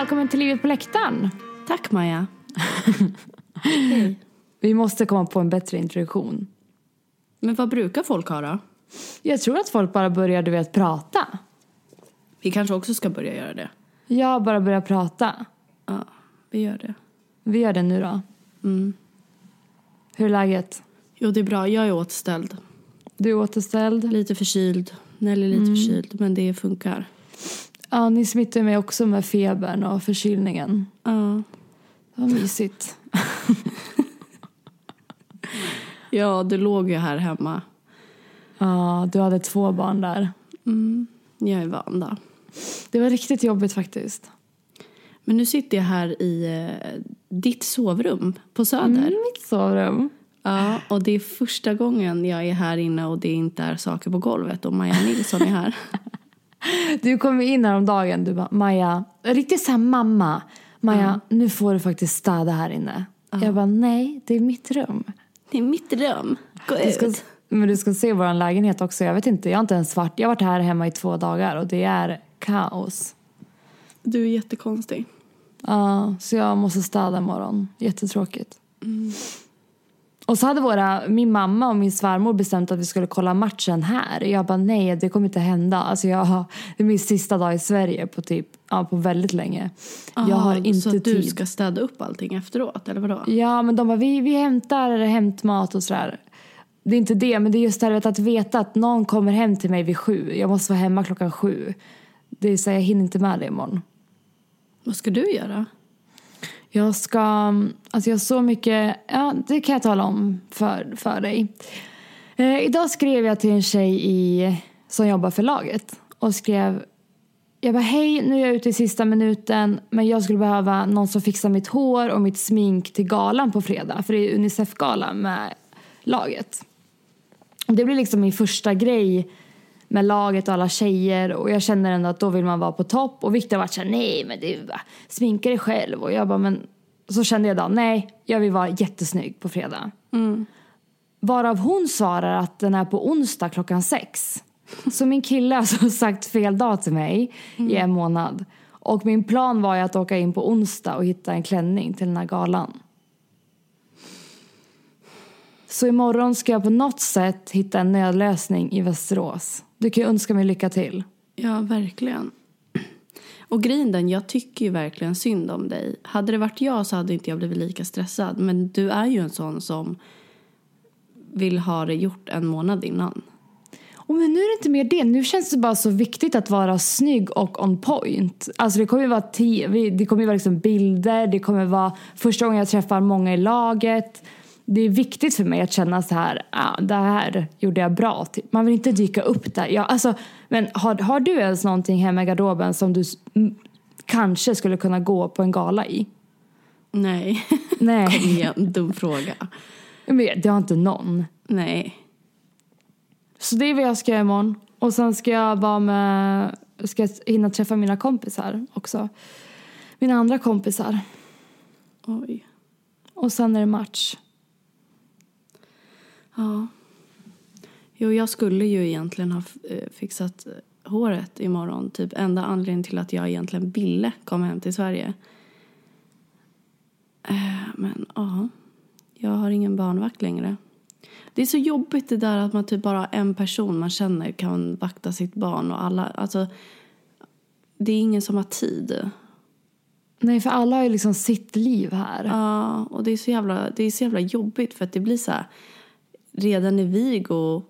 Välkommen till Livet på läktaren. Tack Maja. Vi måste komma på en bättre introduktion. Men vad brukar folk ha då? Jag tror att folk bara börjar, du vet, prata. Vi kanske också ska börja göra det. Jag bara börjar prata. Ja, vi gör det. Vi gör det nu då. Mm. Hur är läget? Jo, det är bra. Jag är återställd. Du är återställd? Lite förkyld. Nelly är lite förkyld, men det funkar. Ja, ni smittar mig också med febern och förkylningen. Ja. Det var mysigt. Ja, du låg ju här hemma. Ja, du hade två barn där. Jag är van då. Det var riktigt jobbigt faktiskt. Men nu sitter jag här i eh, ditt sovrum på Söder. Mm, mitt sovrum. Ja, och det är första gången jag är här inne och det inte är saker på golvet och Maja Nilsson är här. Du kom in häromdagen, du bara Maja, riktigt såhär mamma. Maja, nu får du faktiskt städa här inne. Jag bara nej, det är mitt rum. Det är mitt rum. Gå Du ska, ut. men du ska se vår lägenhet också. Jag vet inte, jag har inte ens varit. Jag har varit här hemma i två dagar och det är kaos. Du är jättekonstig. Ja, så jag måste städa imorgon. Jättetråkigt. Och så hade våra, min mamma och min svärmor bestämt att vi skulle kolla matchen här. Jag bara nej, det kommer inte hända. Alltså jag det är min sista dag i Sverige på typ, ja på väldigt länge. jag har Aha, inte så att du tid. ska städa upp allting efteråt, eller vadå? Ja, men de bara, vi, vi hämtar hämtmat och sådär. Det är inte det, men det är just det här att veta att någon kommer hem till mig vid sju. Jag måste vara hemma klockan sju. Det är så här, jag hinner inte med det imorgon. Vad ska du göra? Jag ska, alltså jag har så mycket, ja det kan jag tala om för, för dig. Eh, idag skrev jag till en tjej i, som jobbar för laget och skrev jag bara hej, nu är jag ute i sista minuten men jag skulle behöva någon som fixar mitt hår och mitt smink till galan på fredag för det är Unicef-gala med laget. Det blir liksom min första grej med laget och alla tjejer och jag känner ändå att då vill man vara på topp och Victor har varit såhär nej men du sminka dig själv och jag bara men så kände jag då nej jag vill vara jättesnygg på fredag. Varav hon svarar att den är på onsdag klockan sex. Så min kille har alltså sagt fel dag till mig i en månad. Och min plan var ju att åka in på onsdag och hitta en klänning till den här galan. Så imorgon ska jag på något sätt hitta en nödlösning i Västerås. Du kan ju önska mig lycka till. Ja, verkligen. Och grejen den, jag tycker ju verkligen synd om dig. Hade det varit jag så hade inte jag blivit lika stressad. Men du är ju en sån som vill ha det gjort en månad innan. Och men nu är det inte mer det. Nu känns det bara så viktigt att vara snygg och on point. Alltså det kommer ju vara tv, det kommer ju vara liksom bilder, det kommer vara första gången jag träffar många i laget. Det är viktigt för mig att känna så här, ah, det här gjorde jag bra. Typ. Man vill inte dyka upp där. Ja, alltså, men har, har du ens någonting hemma i garderoben som du kanske skulle kunna gå på en gala i? Nej. Nej. Kom igen, dum fråga. Men det har inte någon. Nej. Så det är vad jag ska göra imorgon. Och sen ska jag vara med, ska jag hinna träffa mina kompisar också. Mina andra kompisar. Oj. Och sen är det match. Ja. Jo, jag skulle ju egentligen ha eh, fixat håret imorgon. Typ enda anledningen till att jag egentligen ville komma hem till Sverige. Eh, Men ja, jag har ingen barnvakt längre. Det är så jobbigt det där att man typ bara en person man känner kan vakta sitt barn och alla, alltså det är ingen som har tid. Nej, för alla har ju liksom sitt liv här. Ja, och det är så jävla, det är så jävla jobbigt för att det blir så här, redan i Vigo,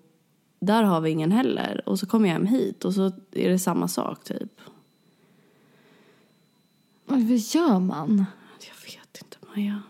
där har vi ingen heller. Och så kommer jag hem hit och så är det samma sak typ. Vad gör man? Jag vet inte Maja.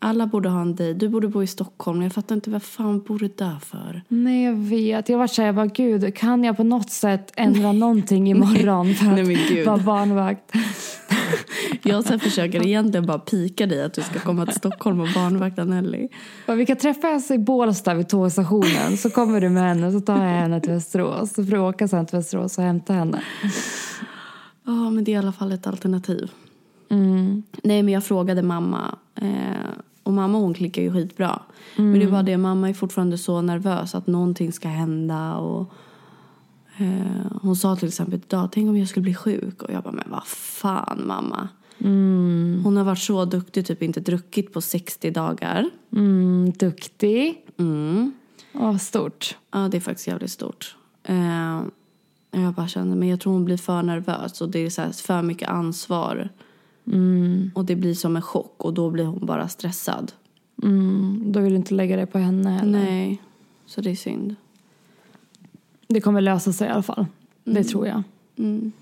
Alla borde ha en dejt. Du borde bo i Stockholm. Jag fattar inte vad fan bor du där för? Nej, jag vet. Jag var så här, jag bara, gud, kan jag på något sätt ändra någonting imorgon för att Nej, men gud. vara barnvakt? Jag sen försöker egentligen bara pika dig att du ska komma till Stockholm och barnvakta Nelly. Vi kan träffas i Bålsta vid tågstationen så kommer du med henne så tar jag henne till Västerås. Så får du åka sen till Västerås och hämta henne. Ja, men det är i alla fall ett alternativ. Mm. Nej, men jag frågade mamma. Eh, och mamma hon klickar ju skitbra. Men det var det, mamma är fortfarande så nervös att någonting ska hända. Och, eh, hon sa till exempel idag, tänk om jag skulle bli sjuk. Och jag bara, men vad fan mamma. Hon har varit så duktig, typ inte druckit på 60 dagar. Mm, duktig. Mm. Åh, stort. Ja, det är faktiskt jävligt stort. Eh, jag bara kände, men jag tror hon blir för nervös och det är så här, för mycket ansvar. Och det blir som en chock och då blir hon bara stressad. Mm, då vill du inte lägga det på henne heller. Nej, så det är synd. Det kommer lösa sig i alla fall. Det tror jag. Mm.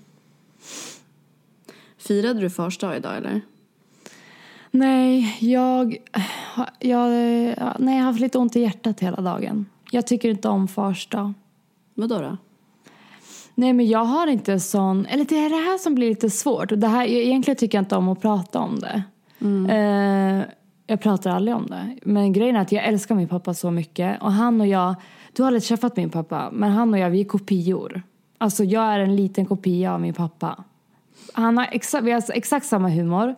Firade du fars dag idag eller? Nej, jag, jag, nej, jag har haft lite ont i hjärtat hela dagen. Jag tycker inte om fars dag. Vadå då? Nej, men jag har inte sån... Eller det är det här som blir lite svårt. Och det här, egentligen tycker jag inte om att prata om det. Eh, jag pratar aldrig om det. Men grejen är att jag älskar min pappa så mycket. Och han och jag... Du har aldrig träffat min pappa, men han och jag, vi är kopior. Alltså, jag är en liten kopia av min pappa. Han har exa, vi har exakt samma humor.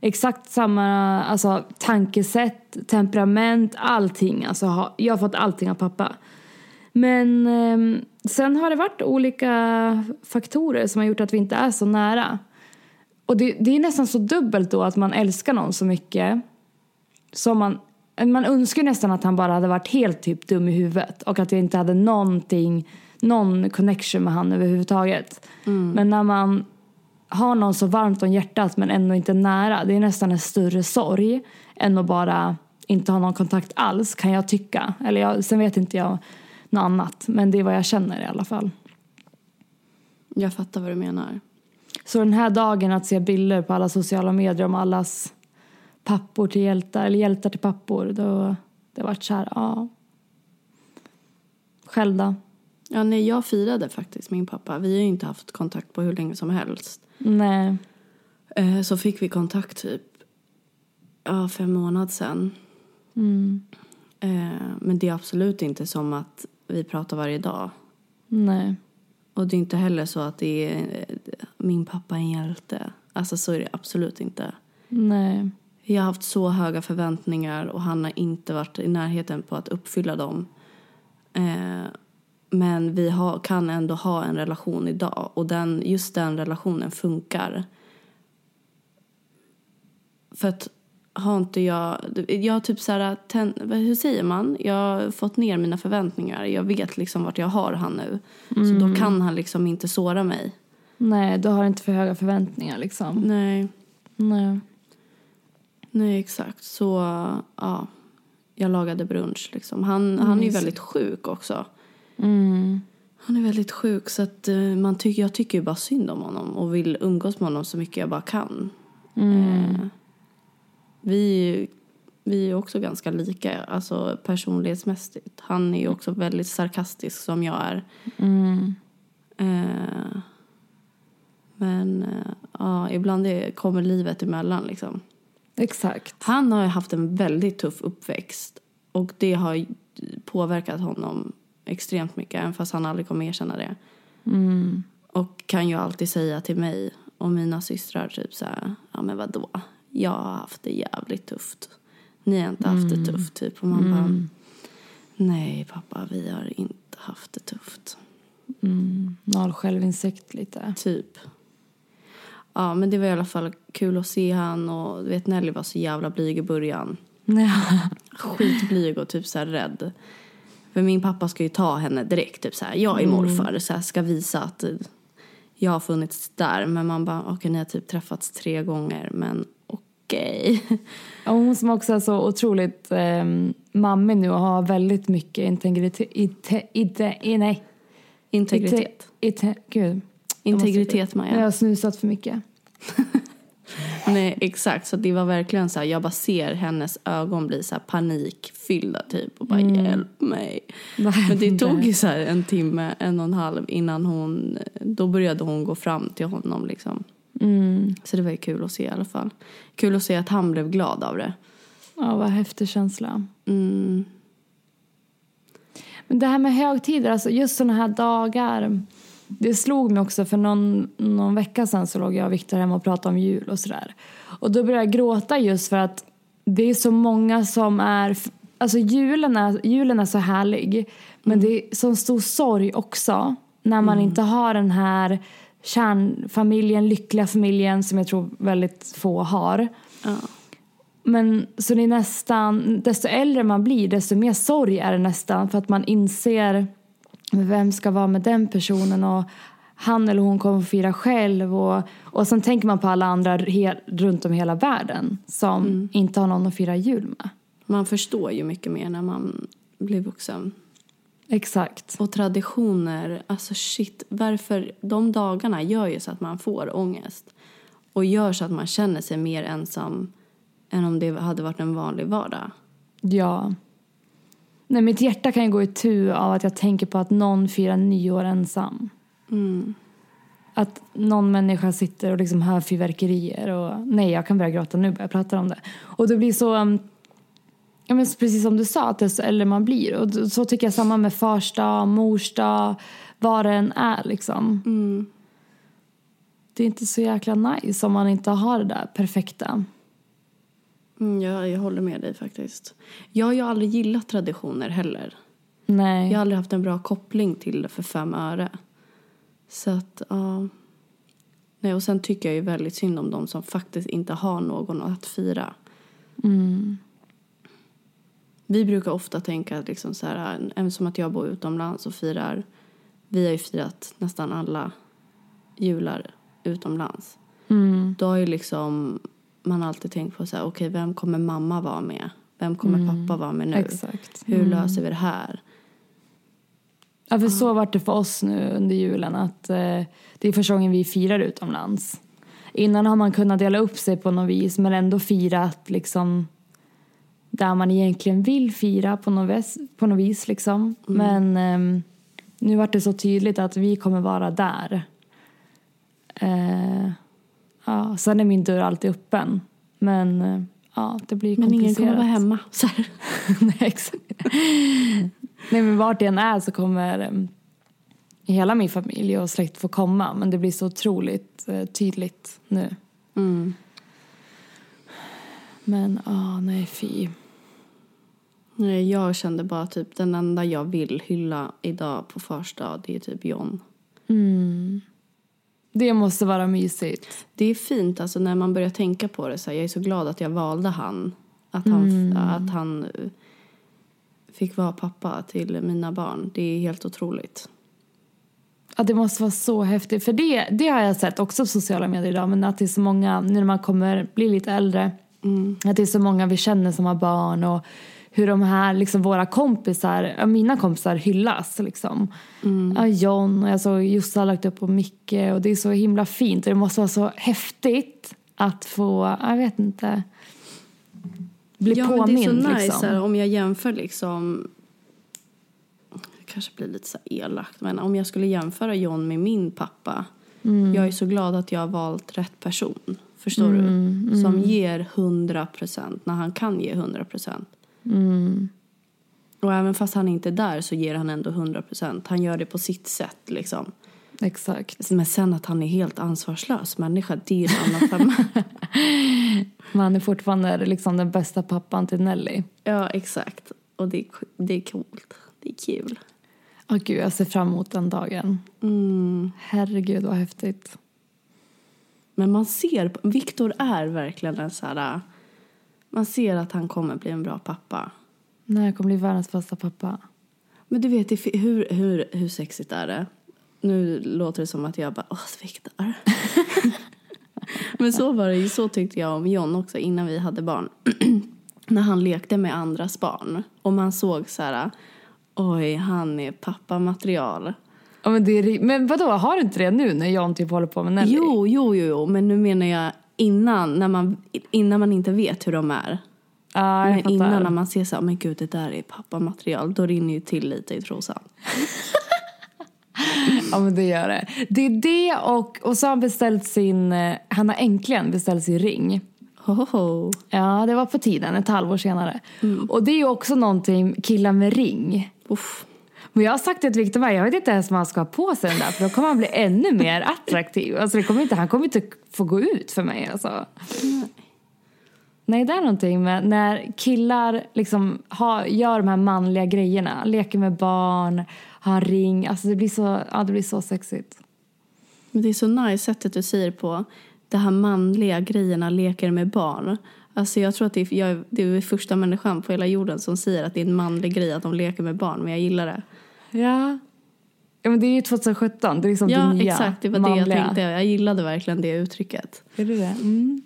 Exakt samma alltså, tankesätt, temperament, allting. Alltså, jag har fått allting av pappa. Men ehm, sen har det varit olika faktorer som har gjort att vi inte är så nära. Och det, det är nästan så dubbelt då att man älskar någon så mycket. Som man, man önskar nästan att han bara hade varit helt typ dum i huvudet och att jag inte hade någonting, någon connection med han överhuvudtaget. Men när man har någon så varmt om hjärtat men ändå inte nära, det är nästan en större sorg än att bara inte ha någon kontakt alls kan jag tycka. Eller jag, sen vet inte jag något annat, men det är vad jag känner i alla fall. Jag fattar vad du menar. Så den här dagen att se bilder på alla sociala medier om allas pappor till hjältar, eller hjältar till pappor, då det varit så här, ja. Själv då? Ja, nej, jag firade faktiskt min pappa. Vi har inte haft kontakt på hur länge som helst. Nej. Eh, så fick vi kontakt typ ja, för en månad sedan. Eh, men det är absolut inte som att vi pratar varje dag. Nej. Och det är inte heller så att det är min pappa är en hjälte. Alltså så är det absolut inte. Nej. Jag har haft så höga förväntningar och han har inte varit i närheten på att uppfylla dem. Eh, men vi har, kan ändå ha en relation idag och den, just den relationen funkar. För att har inte jag... Jag har typ så här... Ten, hur säger man? Jag har fått ner mina förväntningar. Jag vet liksom vart jag har han nu. Så då kan han liksom inte såra mig. Nej, du har inte för höga förväntningar liksom. Nej. Nej. Nej, exakt. Så, ja. Jag lagade brunch liksom. Han, han är ju väldigt sjuk också. Mm. Han är väldigt sjuk så att eh, man tycker, jag tycker ju bara synd om honom och vill umgås med honom så mycket jag bara kan. Eh, vi, vi är också ganska lika, alltså personlighetsmässigt. Han är ju också väldigt sarkastisk som jag är. Eh, men eh, ja, ibland är, kommer livet emellan liksom. Exakt. Han har ju haft en väldigt tuff uppväxt och det har påverkat honom extremt mycket även fast han aldrig kommer erkänna det. Och kan ju alltid säga till mig och mina systrar typ så här, ja men vadå, jag har haft det jävligt tufft. Ni har inte haft det tufft typ. Och man bara, nej pappa vi har inte haft det tufft. Noll självinsikt lite. Typ. Ja men det var i alla fall kul att se han och du vet Nelly var så jävla blyg i början. skitblyg och typ så här rädd. För min pappa ska ju ta henne direkt. Typ så här, jag är morfar, så här, ska visa att eh, jag har funnits där. Men man bara, okej ni har typ träffats tre gånger, men okej. Och hon som också är så otroligt eh, mammig nu och har väldigt mycket integritet. Inte, inte, nej. Integritet. Inte, inte, gud. Integritet Jag Maja. har snusat för mycket. Nej exakt, så det var verkligen så här, jag bara ser hennes ögon bli så här panikfyllda typ och bara hjälp mig. Men det tog ju så här en timme, en och en halv innan hon, då började hon gå fram till honom liksom. Så det var ju kul att se i alla fall. Kul att se att han blev glad av det. Ja, vad häftig känsla. Mm. Men det här med högtider, alltså just sådana här dagar. Det slog mig också för någon, någon vecka sedan så låg jag och Viktor hemma och pratade om jul och sådär. Och då började jag gråta just för att det är så många som är, alltså julen är, julen är så härlig. Men det är så stor sorg också när man inte har den här kärnfamiljen, lyckliga familjen som jag tror väldigt få har. Ja. Men så det är nästan, desto äldre man blir desto mer sorg är det nästan för att man inser vem ska vara med den personen och han eller hon kommer att fira själv och, och sen tänker man på alla andra he, runt om hela världen som inte har någon att fira jul med. Man förstår ju mycket mer när man blir vuxen. Exakt. Och traditioner, alltså shit, varför de dagarna gör ju så att man får ångest. Och gör så att man känner sig mer ensam än om det hade varit en vanlig vardag. Ja. Nej, mitt hjärta kan ju gå i tu av att jag tänker på att någon firar nyår ensam. Att någon människa sitter och liksom hör fyrverkerier och nej, jag kan börja gråta nu bara jag pratar om det. Och det blir så, um, ja men precis som du sa, att desto äldre man blir. Och så tycker jag samma med fars dag, mors dag, vad det än är liksom. Det är inte så jäkla nice om man inte har det där perfekta. Mm, jag, jag håller med dig faktiskt. Jag har ju aldrig gillat traditioner heller. Nej. Jag har aldrig haft en bra koppling till det för fem öre. Så att, ja. Nej, och sen tycker jag ju väldigt synd om de som faktiskt inte har någon att fira. Vi brukar ofta tänka att liksom så här, även som att jag bor utomlands och firar. Vi har ju firat nästan alla jular utomlands. Då har ju liksom man alltid tänkt på så här, okej vem kommer mamma vara med? Vem kommer pappa vara med nu? Exakt. Hur löser vi det här? Ja, för så vart det för oss nu under julen att eh, det är första gången vi firar utomlands. Innan har man kunnat dela upp sig på något vis men ändå firat liksom där man egentligen vill fira på något vis. På något vis liksom. Men ehm, nu vart det så tydligt att vi kommer vara där. Eh, ja, sen är min dörr alltid öppen. Men eh, ja, det blir Men ingen komplicerat. kommer vara hemma. Så. Nej, exakt. Nej, men vart det än är så kommer em, hela min familj och släkt få komma. Men det blir så otroligt eh, tydligt nu. Mm. Men, ah nej fy. Nej, jag kände bara typ den enda jag vill hylla idag på fars dag, det är typ John. Det måste vara mysigt. Det är fint alltså när man börjar tänka på det. Så här, jag är så glad att jag valde han. Att han, att han eh, fick vara pappa till mina barn. Det är helt otroligt. Ja, det måste vara så häftigt. För det, det har jag sett också på sociala medier idag. Men att det är så många, nu när man kommer bli lite äldre. Att det är så många vi känner som har barn. Och hur de här, liksom våra kompisar, ja, mina kompisar hyllas liksom. Ja, John och jag såg Jossa har lagt upp på Micke. Och det är så himla fint. Och det måste vara så häftigt att få, jag vet inte. Bli ja, påmind det är så nice liksom. här, om jag jämför liksom det kanske blir lite så elakt men om jag skulle jämföra John med min pappa jag är så glad att jag har valt rätt person Förstår du? Som ger 100 procent när han kan ge 100 procent. Och även fast han inte är där så ger han ändå 100 procent. Han gör det på sitt sätt liksom. Exakt. Men sen att han är helt ansvarslös människa, det är en annan femma. Men han är fortfarande liksom den bästa pappan till Nelly. ja, exakt. Och det är, det är coolt. Det är kul. Åh gud, jag ser fram emot den dagen. Herregud vad häftigt. Men man ser, Viktor är verkligen en så här, man ser att han kommer bli en bra pappa. Nej, jag kommer bli världens bästa pappa. Men du vet, hur, hur, hur sexigt är det? Nu låter det som att jag bara, åh, Viktor. Men så var det ju, så tyckte jag om John också innan vi hade barn. När han lekte med andras barn. Och man såg så här, oj, han är pappamaterial. Ja, men, det är, men vadå, har du inte det nu när John typ håller på med Nelly? Jo, jo, jo, jo, men nu menar jag innan, när man, innan man inte vet hur de är. Jag Men fattar. innan när man ser så här, men gud det där är pappamaterial, då rinner ju till lite i trosan. Ja men det gör det. Det är det och, och så har han beställt sin, eh, han har äntligen beställt sin ring. Ho, ho, ho. Ja det var på tiden, ett halvår senare. Och det är ju också någonting, killar med ring. Uff. Men jag har sagt det till Viktor Berg, jag vet inte ens vad han ska ha på sig den där för då kommer han bli ännu mer attraktiv. Alltså det kommer inte, han kommer inte få gå ut för mig alltså. Nej det är någonting med när killar liksom har, gör de här manliga grejerna, leker med barn, har en ring, alltså det blir så, ja, det blir så sexigt. Men det är så nice sättet du säger på. Det här manliga grejerna leker med barn. Alltså jag tror att det är, jag, det är första människan på hela jorden som säger att det är en manlig grej att de leker med barn. Men jag gillar det. Ja. Ja men det är ju 2017, det är liksom Ja, det nya exakt. Det var det manliga. jag tänkte. Jag gillade verkligen det uttrycket. Är det det? Mm.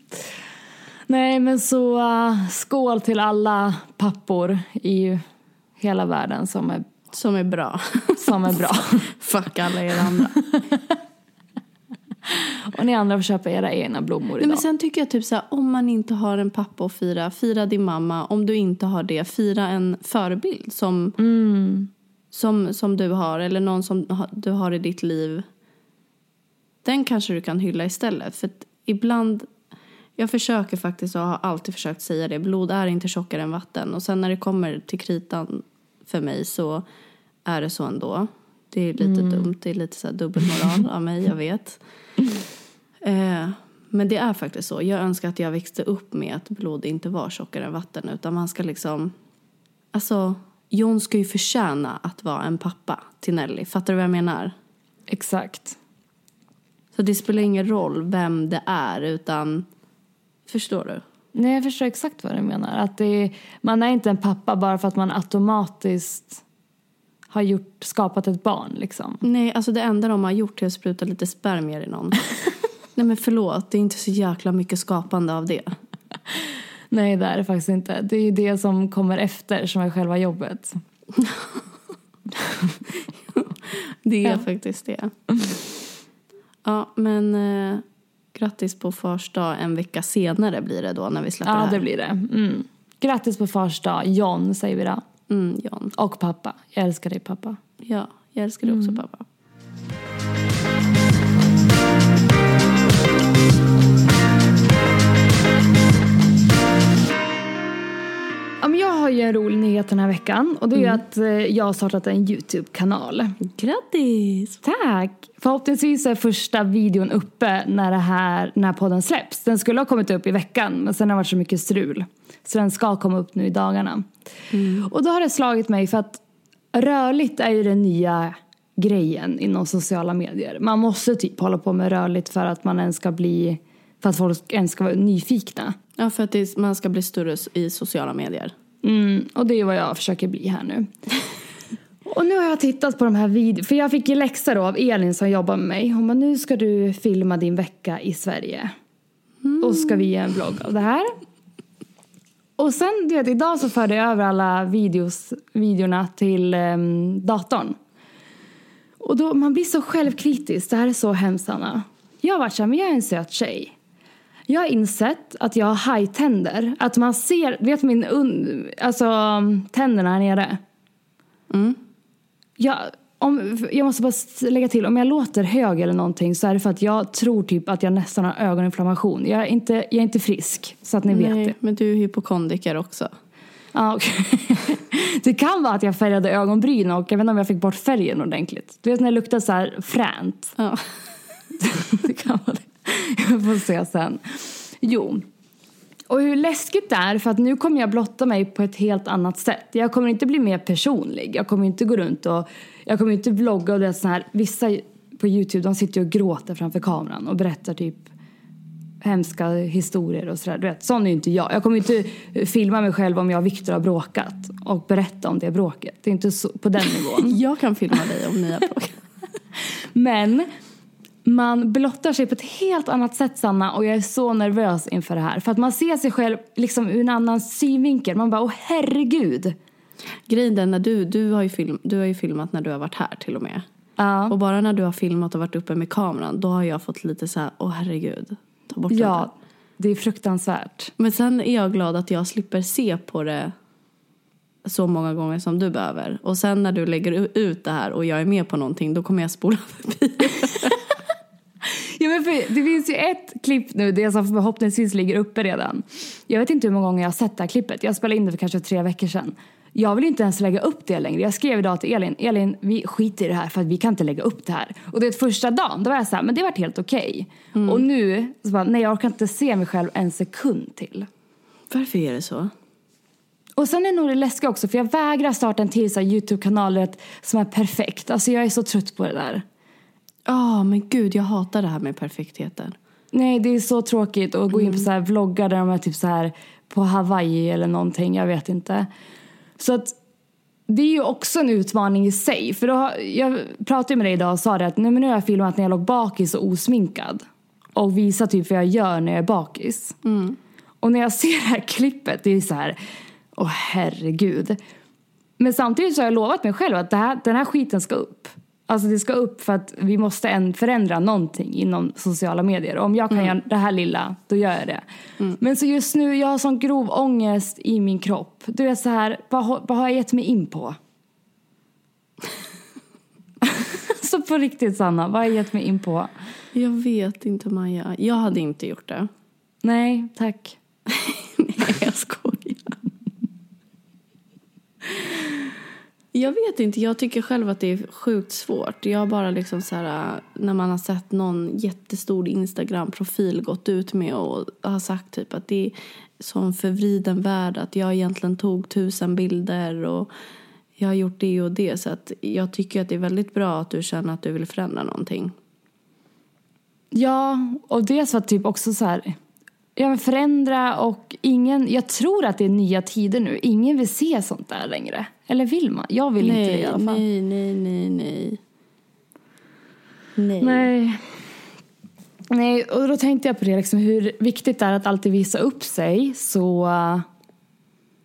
Nej men så uh, skål till alla pappor i hela världen som är, Som är bra. som är bra. Fuck alla er andra. Och ni andra får köpa era egna blommor Nej, idag. men sen tycker jag typ så här, om man inte har en pappa att fira, fira din mamma. Om du inte har det, fira en förebild som, som, som du har eller någon som du har i ditt liv. Den kanske du kan hylla istället. För ibland, jag försöker faktiskt och har alltid försökt säga det, blod är inte tjockare än vatten. Och sen när det kommer till kritan för mig så är det så ändå. Det är lite dumt, det är lite så dubbelmoral av mig, jag vet. Eh, men det är faktiskt så. Jag önskar att jag växte upp med att blod inte var tjockare än vatten. Utan man ska liksom... Alltså, John ska ju förtjäna att vara en pappa till Nelly. Fattar du vad jag menar? Exakt. Så det spelar ingen roll vem det är, utan... Förstår du? Nej jag förstår exakt vad du menar. Att är, man är inte en pappa bara för att man automatiskt har gjort, skapat ett barn liksom. Nej, alltså det enda de har gjort är att spruta lite spermier i någon. Nej men förlåt, det är inte så jäkla mycket skapande av det. Nej det är det faktiskt inte. Det är ju det som kommer efter som är själva jobbet. Det är Ja. faktiskt det. Ja, men eh, grattis på fars dag en vecka senare blir det då när vi släpper det Ja det blir det. Mm. Grattis på fars dag John säger vi då. Mm, John. Och pappa. Jag älskar dig pappa. Ja, jag älskar dig också pappa. Ja, men jag har ju en rolig nyhet den här veckan och det är ju att eh, jag har startat en Youtube-kanal. Grattis! Tack! Förhoppningsvis är första videon uppe när, det här, när podden släpps. Den skulle ha kommit upp i veckan men sen har det varit så mycket strul. Så den ska komma upp nu i dagarna. Och då har det slagit mig för att rörligt är ju den nya grejen inom sociala medier. Man måste typ hålla på med rörligt för att man ens ska bli, för att folk ens ska vara nyfikna. Ja, för att det, man ska bli större i sociala medier. Mm, och det är vad jag försöker bli här nu. Och nu har jag tittat på de här videorna, för jag fick ju läxa då av Elin som jobbar med mig. Hon bara, nu ska du filma din vecka i Sverige. Och ska vi göra en vlogg av det här. Och sen, du vet, idag så förde jag över alla videos, videorna till em, datorn. Och då, man blir så självkritisk, det här är så hemskt Anna. Jag har varit såhär, men jag är en söt tjej. Jag har insett att jag har hajtänder. Att man ser, vet min un, alltså tänderna här nere. Mm. Jag, om, jag måste bara lägga till, om jag låter hög eller någonting så är det för att jag tror typ att jag nästan har ögoninflammation. Jag är inte, jag är inte frisk, så att ni vet det. Nej, men du är hypokondriker också. Ja, okej. Det kan vara att jag färgade ögonbryn och jag vet inte om jag fick bort färgen ordentligt. Du vet när det luktar så här fränt. Ja. Det kan vara det. Jag får se sen. Jo. Och hur läskigt det är för att nu kommer jag blotta mig på ett helt annat sätt. Jag kommer inte bli mer personlig. Jag kommer inte gå runt och jag kommer inte vlogga och det är så här. Vissa på Youtube de sitter och gråter framför kameran och berättar typ hemska historier och sådär. Du vet, sån är ju inte jag. Jag kommer inte filma mig själv om jag och Viktor har bråkat och berätta om det bråket. Det är inte så, på den nivån. Jag kan filma dig om ni har bråkat. Men man blottar sig på ett helt annat sätt Sanna och jag är så nervös inför det här. För att man ser sig själv liksom ur en annan synvinkel. Man bara, åh herregud. Grejen är när du, du, har ju film, du har ju filmat när du har varit här till och med. Ja. Och bara när du har filmat och varit uppe med kameran då har jag fått lite så här, åh herregud. Ta bort det där. Ja, det är fruktansvärt. Men sen är jag glad att jag slipper se på det så många gånger som du behöver. Och sen när du lägger ut det här och jag är med på någonting då kommer jag spola förbi. Ja, men för, det finns ju ett klipp nu, det som förhoppningsvis ligger uppe redan. Jag vet inte hur många gånger jag har sett det här klippet. Jag spelade in det för kanske tre veckor sedan. Jag vill inte ens lägga upp det längre. Jag skrev idag till Elin, Elin vi skiter i det här för att vi kan inte lägga upp det här. Och det är första dagen, då var jag så här, men det har varit helt okej. Och nu, så bara, nej jag orkar inte se mig själv en sekund till. Varför är det så? Och sen är nog det läskiga också, för jag vägrar starta en till så Youtube-kanal som är perfekt. Alltså jag är så trött på det där. Ja, men gud, jag hatar det här med perfektheten. Nej, det är så tråkigt att gå in på så här vloggar där de är typ så här på Hawaii eller någonting, jag vet inte. Så att det är ju också en utmaning i sig. För då, jag pratade med dig idag och sa det att nej, men nu har jag filmat när jag låg bakis och osminkad. Och visat typ vad jag gör när jag är bakis. Och när jag ser det här klippet, det är så här, åh herregud. Men samtidigt så har jag lovat mig själv att här, den här skiten ska upp. Alltså det ska upp för att vi måste förändra någonting inom sociala medier. Om jag kan göra det här lilla, då gör jag det. Men så just nu, jag har sån grov ångest i min kropp. Du är så här, vad, vad har jag gett mig in på? så på riktigt Sanna, vad har jag gett mig in på? Jag vet inte, Maja. Jag hade inte gjort det. Nej, tack. Nej, jag skojar. Jag vet inte, jag tycker själv att det är sjukt svårt. Jag har bara liksom så här, äh, när man har sett någon jättestor Instagram-profil gått ut med och har sagt typ att det är sån förvriden värld att jag egentligen tog tusen bilder och jag har gjort det och det. Så att jag tycker att det är väldigt bra att du känner att du vill förändra någonting. Ja, och dels för att typ också så här, ja men förändra och ingen, jag tror att det är nya tider nu. Ingen vill se sånt där längre. Eller vill man? Jag vill inte det i alla fall. nej, nej, nej, nej. Nej. Nej. Nej, och då tänkte jag på det liksom, hur viktigt det är att alltid visa upp sig. Så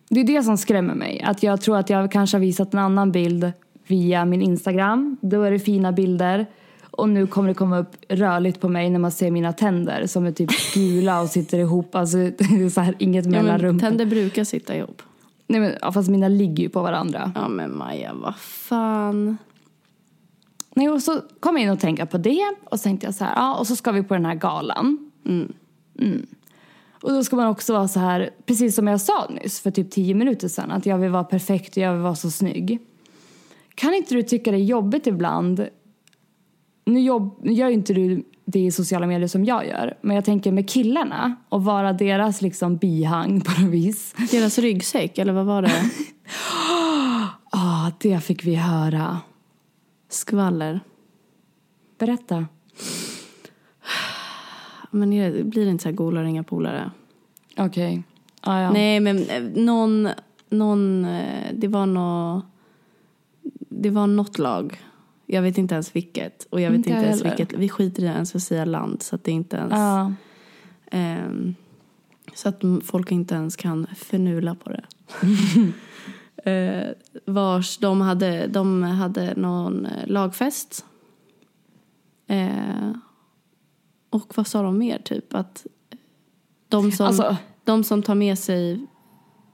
det är det som skrämmer mig. Att jag tror att jag kanske har visat en annan bild via min Instagram. Då är det fina bilder. Och nu kommer det komma upp rörligt på mig när man ser mina tänder som är typ gula och sitter ihop. Alltså det är så här inget Ja, mellanrum. tänder brukar sitta ihop. Nej, men, ja, fast mina ligger ju på varandra. Ja men Maja, vad fan. Nej, och så kom jag in och tänkte på det och så tänkte jag så här, ja och så ska vi på den här galan. Mm. Och då ska man också vara så här, precis som jag sa nyss för typ tio minuter sedan, att jag vill vara perfekt och jag vill vara så snygg. Kan inte du tycka det är jobbigt ibland, nu, jobb, nu gör ju inte du det i sociala medier som jag gör, men jag tänker med killarna och vara deras liksom bihang på något vis. Deras ryggsäck, eller vad var det? Ja, det fick vi höra. Skvaller. Berätta. Men är det, blir det inte så här gola ringa polare? Okej. Ja, ja. Nej men eh, någon, någon, eh, det var nå det var något lag. Jag vet inte ens vilket. Och jag vet Inte inte, ens heller. vilket. Vi skiter i ens att säga land. Så att det inte ens, Ja. ehm, så att folk inte ens kan förnula på det. eh, vars de hade, de hade någon eh, lagfest. Eh, och vad sa de mer? Typ att de som, Alltså- de som tar med sig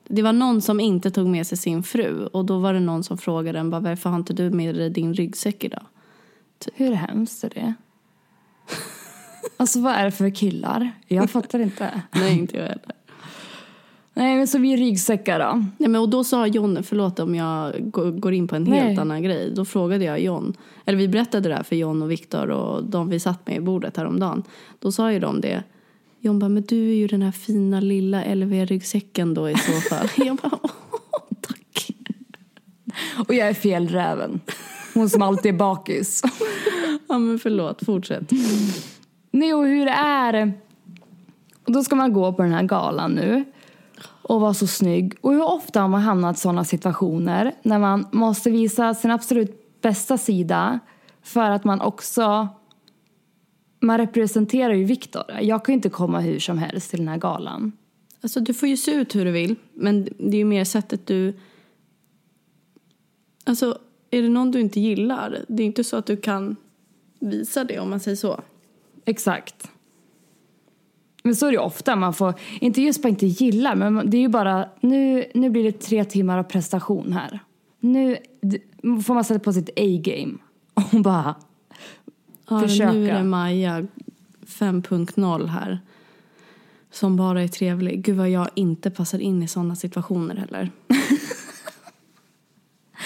Det var någon som inte tog med sig sin fru och då var det någon som frågade den bara varför har inte du med dig din ryggsäck idag? Hur hemskt är det? Alltså vad är det för killar? Jag fattar inte. Nej, inte jag heller. Nej men så vi ryggsäckar då. Nej, men och då sa John, förlåt om jag går går in på en helt Nej. annan grej. Då frågade jag John, eller vi berättade det här för John och Viktor och de vi satt med i bordet häromdagen. Då sa ju de det. John bara, men du är ju den här fina lilla LV-ryggsäcken då i så fall. jag bara, åh, tack. Och jag är fjällräven. Hon som alltid är bakis. Ja men förlåt, fortsätt. Nej och hur det är. Och då ska man gå på den här galan nu. Och vara så snygg. Och hur ofta har man hamnat i sådana situationer när man måste visa sin absolut bästa sida för att man också man representerar ju Viktor. Jag kan ju inte komma hur som helst till den här galan. Alltså du får ju se ut hur du vill, men det är ju mer sättet du... Alltså, är det någon du inte gillar, det är inte så att du kan visa det om man säger så. Exakt. Men så är det ju ofta. Man får, inte just bara inte gillar, men det är ju bara nu, nu blir det tre timmar av prestation här. Nu får man sätta på sitt A-game och bara Ja, Försöka. Nu är det Maja 5.0 här. Som bara är trevlig. Gud vad jag inte passar in i sådana situationer heller.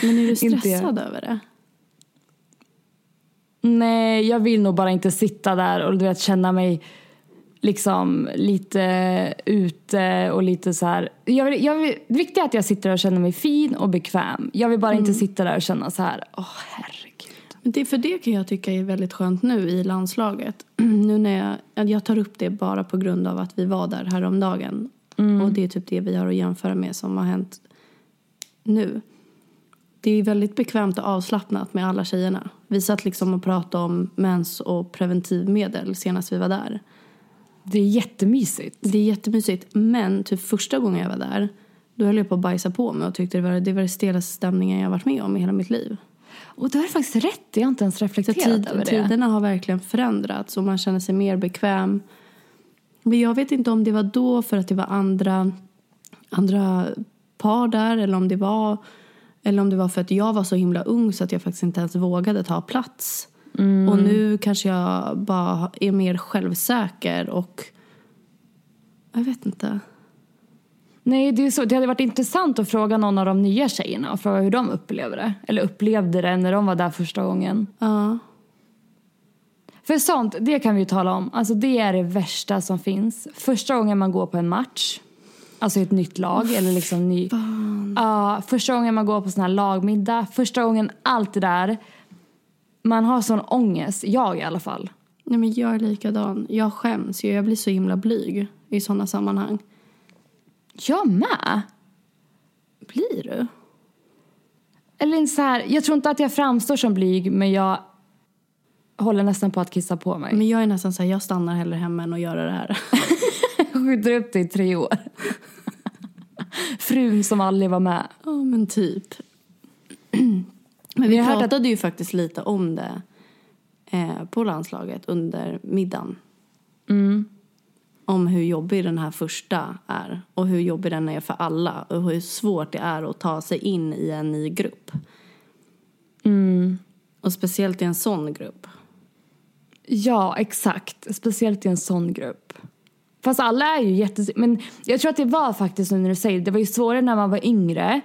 Men är du Inte stressad över det? Nej, jag vill nog bara inte sitta där och du vet känna mig liksom lite ute och lite så här. Jag vill, jag vill, det viktiga är att jag sitter och känner mig fin och bekväm. Jag vill bara inte sitta där och känna så här, åh herregud. Men det, för det kan jag tycka är väldigt skönt nu i landslaget. nu när jag, jag tar upp det bara på grund av att vi var där häromdagen. Och det är typ det vi har att jämföra med som har hänt nu. Det är väldigt bekvämt och avslappnat med alla tjejerna. Vi satt liksom och pratade om mens och preventivmedel senast vi var där. Det är jättemysigt. Det är jättemysigt. Men typ första gången jag var där då höll jag på att bajsa på mig och tyckte det var det var den stelaste stämningen jag varit med om i hela mitt liv. Och du har faktiskt rätt, jag har inte ens reflekterat tid, över det. tiderna har verkligen förändrats och man känner sig mer bekväm. Men jag vet inte om det var då för att det var andra, andra par där eller om det var eller om det var för att jag var så himla ung så att jag faktiskt inte ens vågade ta plats. Och nu kanske jag bara är mer självsäker och jag vet inte. Nej, det, är så, det hade varit intressant att fråga någon av de nya tjejerna och fråga hur de upplever det. Eller upplevde det när de var där första gången. Ja. För sånt, det kan vi ju tala om. Alltså det är det värsta som finns. Första gången man går på en match, alltså ett nytt lag eller liksom ny... Ja, första gången man går på sån här lagmiddag, första gången allt det där. Man har sån ångest, jag i alla fall. Nej, men jag är likadan. Jag skäms ju. Jag blir så himla blyg i sådana sammanhang. Jag med. Blir du? Eller så här, jag tror inte att jag framstår som blyg men jag håller nästan på att kissa på mig. Men jag är nästan så här, jag stannar hellre hemma än att göra det här. Skjuter upp det i tre år. Frun som aldrig var med. Ja, men typ. Men vi hört att- pratade ju faktiskt lite om det eh, på landslaget under middagen. Om hur jobbig den här första är och hur jobbig den är för alla och hur svårt det är att ta sig in i en ny grupp. Och speciellt i en sån grupp. Ja, exakt. Speciellt i en sån grupp. Fast alla är ju jättes... Men jag tror att det var faktiskt, nu när du säger det, det var ju svårare när man var yngre.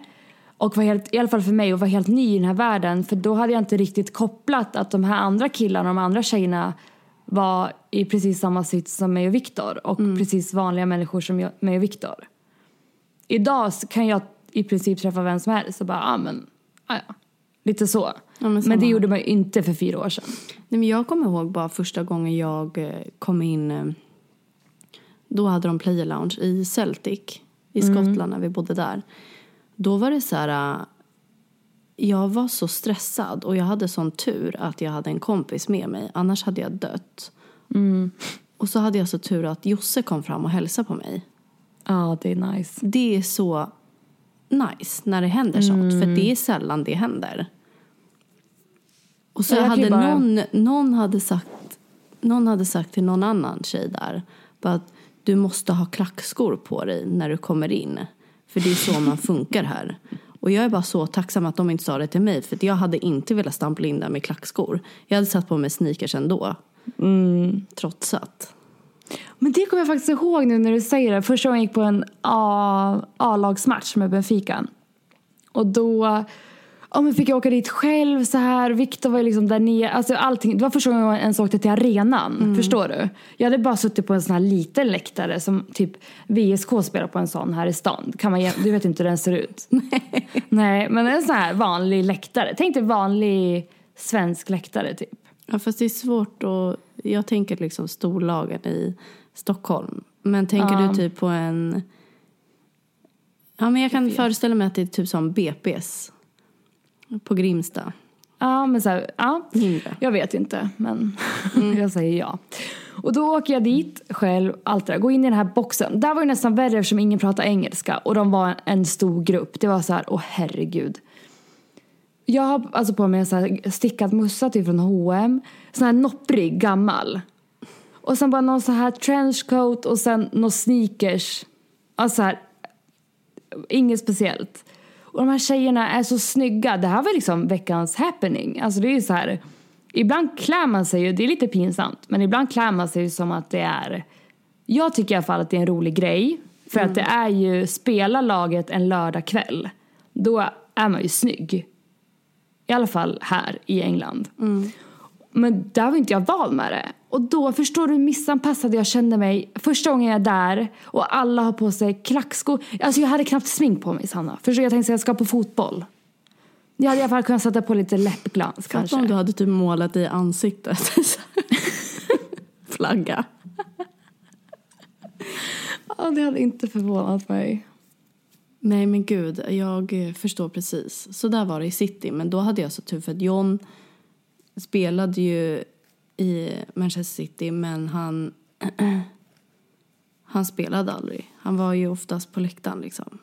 Och var helt, i alla fall för mig, och var helt ny i den här världen. För då hade jag inte riktigt kopplat att de här andra killarna och de andra tjejerna var i precis samma sits som mig och Viktor. Och precis vanliga människor som jag, mig och Viktor. Idag kan jag i princip träffa vem som helst och bara, ja ah, men, ah, ja. Lite så. men men samma det gjorde man ju inte för fyra år sedan. Nej, men jag kommer ihåg bara första gången jag eh, kom in. eh, Då hade de Player Lounge i Celtic i Skottland när vi bodde där. Då var det så här. eh, Jag var så stressad och jag hade sån tur att jag hade en kompis med mig. Annars hade jag dött. Och så hade jag så tur att Josse kom fram och hälsade på mig. Ja, det är nice. Det är så nice när det händer sånt. För det är sällan det händer. Och så jag hade bara- någon, någon, hade sagt, någon hade sagt till någon annan tjej där. Att du måste ha klackskor på dig när du kommer in. För det är så man funkar här. Och jag är bara så tacksam att de inte sa det till mig. För jag hade inte velat stampla in där med klackskor. Jag hade satt på mig sneakers ändå. Mm. Trots att. Men det kommer jag faktiskt ihåg nu när du säger det. Första gången jag gick på en A-lagsmatch med Benfica. Och då ja, men fick jag åka dit själv så här. Viktor var ju liksom där nere. Alltså allting. Det var första gången jag ens åkte till arenan. Förstår du? Jag hade bara suttit på en sån här liten läktare som typ VSK spelar på en sån här i stan. Kan man, du vet inte hur den ser ut? Nej. Nej, men en sån här vanlig läktare. Tänk dig vanlig svensk läktare typ. Ja, fast det är svårt att... Jag tänker liksom storlagen i Stockholm. Men tänker Ja. du typ på en... Ja, men jag kan föreställa mig att det är typ som BP's på Grimsta. Ja, men så här, ja. Jag vet inte, men jag säger ja. Och då åker jag dit själv, allt det där. Går in i den här boxen. Där var det nästan värre eftersom ingen pratade engelska. Och de var en stor grupp. Det var så här, åh herregud. Jag har alltså på mig en så här stickad mussa till från H&M. Sån här nopprig, gammal. Och sen bara någon så här trenchcoat och sen några sneakers. Alltså så här, inget speciellt. Och de här tjejerna är så snygga. Det här var liksom veckans happening. Alltså det är ju så här. Ibland klär man sig ju, det är lite pinsamt, men ibland klär man sig ju som att det är jag tycker i alla fall att det är en rolig grej. För att det är ju, spelar laget en lördagkväll, då är man ju snygg. I alla fall här i England. Men där var inte jag van med det. Och då förstår du hur missanpassad jag kände mig första gången jag är där och alla har på sig klackskor. Alltså jag hade knappt smink på mig Sanna. Förstår du? jag tänkte att jag ska på fotboll. Jag hade i alla fall kunnat sätta på lite läppglans Kanske kanske. om du hade typ målat i ansiktet. Flagga. Ja, det hade inte förvånat mig. Nej men gud, jag förstår precis. Så där var det i City. Men då hade jag så tur för att John spelade ju i Manchester City men han, han spelade aldrig. Han var ju oftast på läktaren liksom.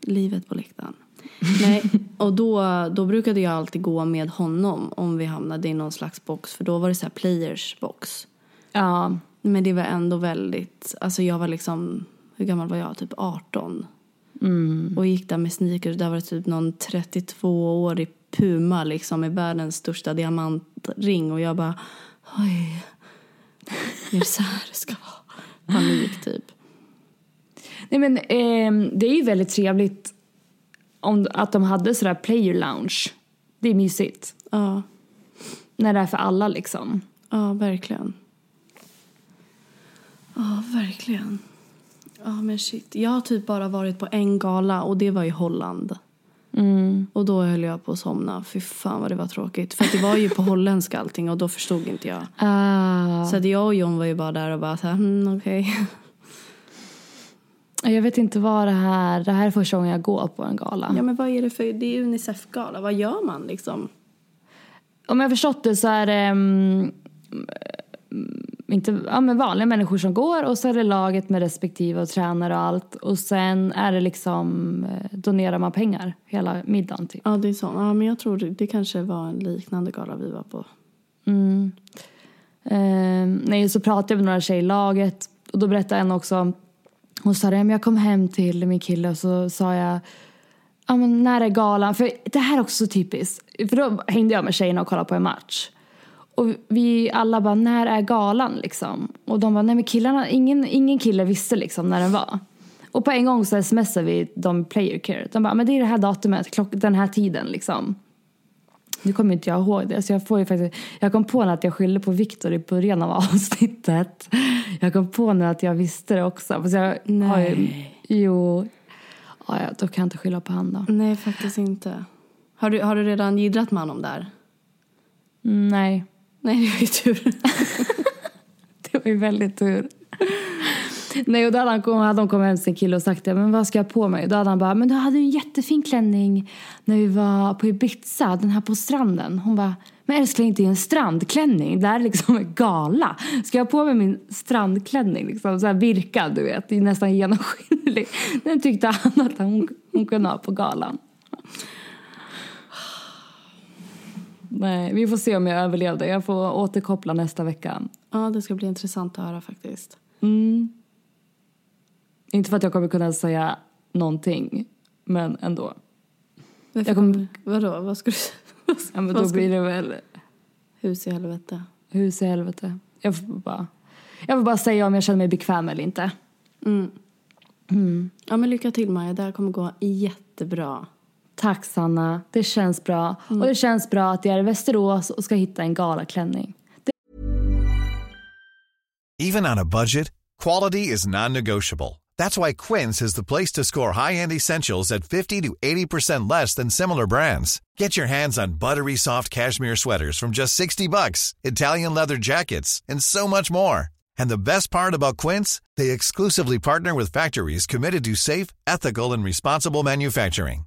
Livet på läktaren. Nej, och då, då brukade jag alltid gå med honom om vi hamnade i någon slags box. För då var det så här players box. Ja, Men det var ändå väldigt, alltså jag var liksom, hur gammal var jag? Typ 18. Och gick där med sneakers, där var det typ någon 32-årig puma liksom med världens största diamantring och jag bara, oj, är det så här det ska vara? Panik typ. Nej men ehm, det är ju väldigt trevligt om, att de hade sådär player lounge. Det är mysigt. Ja, När det är för alla liksom. ja verkligen. Ja, verkligen. Ja men shit, jag har typ bara varit på en gala och det var i Holland. Och då höll jag på att somna. Fy fan vad det var tråkigt. För det var ju på holländska allting och då förstod inte jag. Ah. Så att jag och John var ju bara där och bara så här, mm, okej. Jag vet inte vad det här... Det här är första gången jag går på en gala. Ja men vad är det för, det är Unicef-gala, vad gör man liksom? Om jag har förstått det så är det mm, inte, ja, men vanliga människor som går och så är det laget med respektive och tränare och allt. Och sen är det liksom, eh, donerar man pengar hela middagen typ. Ja det är så, ja men jag tror det, det kanske var en liknande gala vi var på. Eh, nej, så pratade jag med några tjejer i laget och då berättade en också, hon sa det, "Men jag kom hem till min kille och så sa jag, ja men när är galan? För det här är också så typiskt, för då hängde jag med tjejerna och kollade på en match. Och vi alla bara, när är galan liksom? Och de bara, nej men killarna, ingen, ingen kille visste liksom när den var. Och på en gång så smsade vi de player care. De bara, men det är det här datumet, klock, den här tiden liksom. Nu kommer inte jag ihåg det. Så jag, får ju faktiskt, jag kom på att jag skyllde på Viktor i början av avsnittet. Jag kom på nu att jag visste det också. Fast jag Har ju, Nej. jo. Ja, då kan jag inte skylla på han då. Nej faktiskt inte. Har du, har du redan jiddrat med honom där? Nej, Nej det var ju tur. det var ju väldigt tur. Nej, och då hade han, kom, hade de kommit hem till sin kille och sagt det, men vad ska jag ha på mig? Då hade han bara, men du hade ju en jättefin klänning när vi var på Ibiza, den här på stranden. Hon bara, men älskling det är en strandklänning, det här är liksom en gala. Ska jag ha på mig min strandklänning, liksom så här virkad du vet, nästan genomskinlig. Den tyckte han att hon, hon kunde ha på galan. Nej, vi får se om jag överlevde. Jag får återkoppla nästa vecka. Ja det ska bli intressant att höra faktiskt. Inte för att jag kommer kunna säga någonting, men ändå. Jag Jag kommer- Vadå, vad ska du ska- Ja, men då ska- blir det väl Hus i helvete. hus i helvete. Jag får bara, jag får bara säga om jag känner mig bekväm eller inte. Ja men lycka till Maja, det här kommer gå jättebra. Tack Sanna, det känns bra. Och det mm. känns bra att jag är i Västerås och ska hitta en galaklänning. Even on a budget, quality is non-negotiable. That's why Quince is the place to score high-end essentials at 50 to 80% less than similar brands. Get your hands on buttery soft cashmere sweaters from just 60 bucks, Italian leather jackets, and so much more. And the best part about Quince, they exclusively partner with factories committed to safe, ethical, and responsible manufacturing.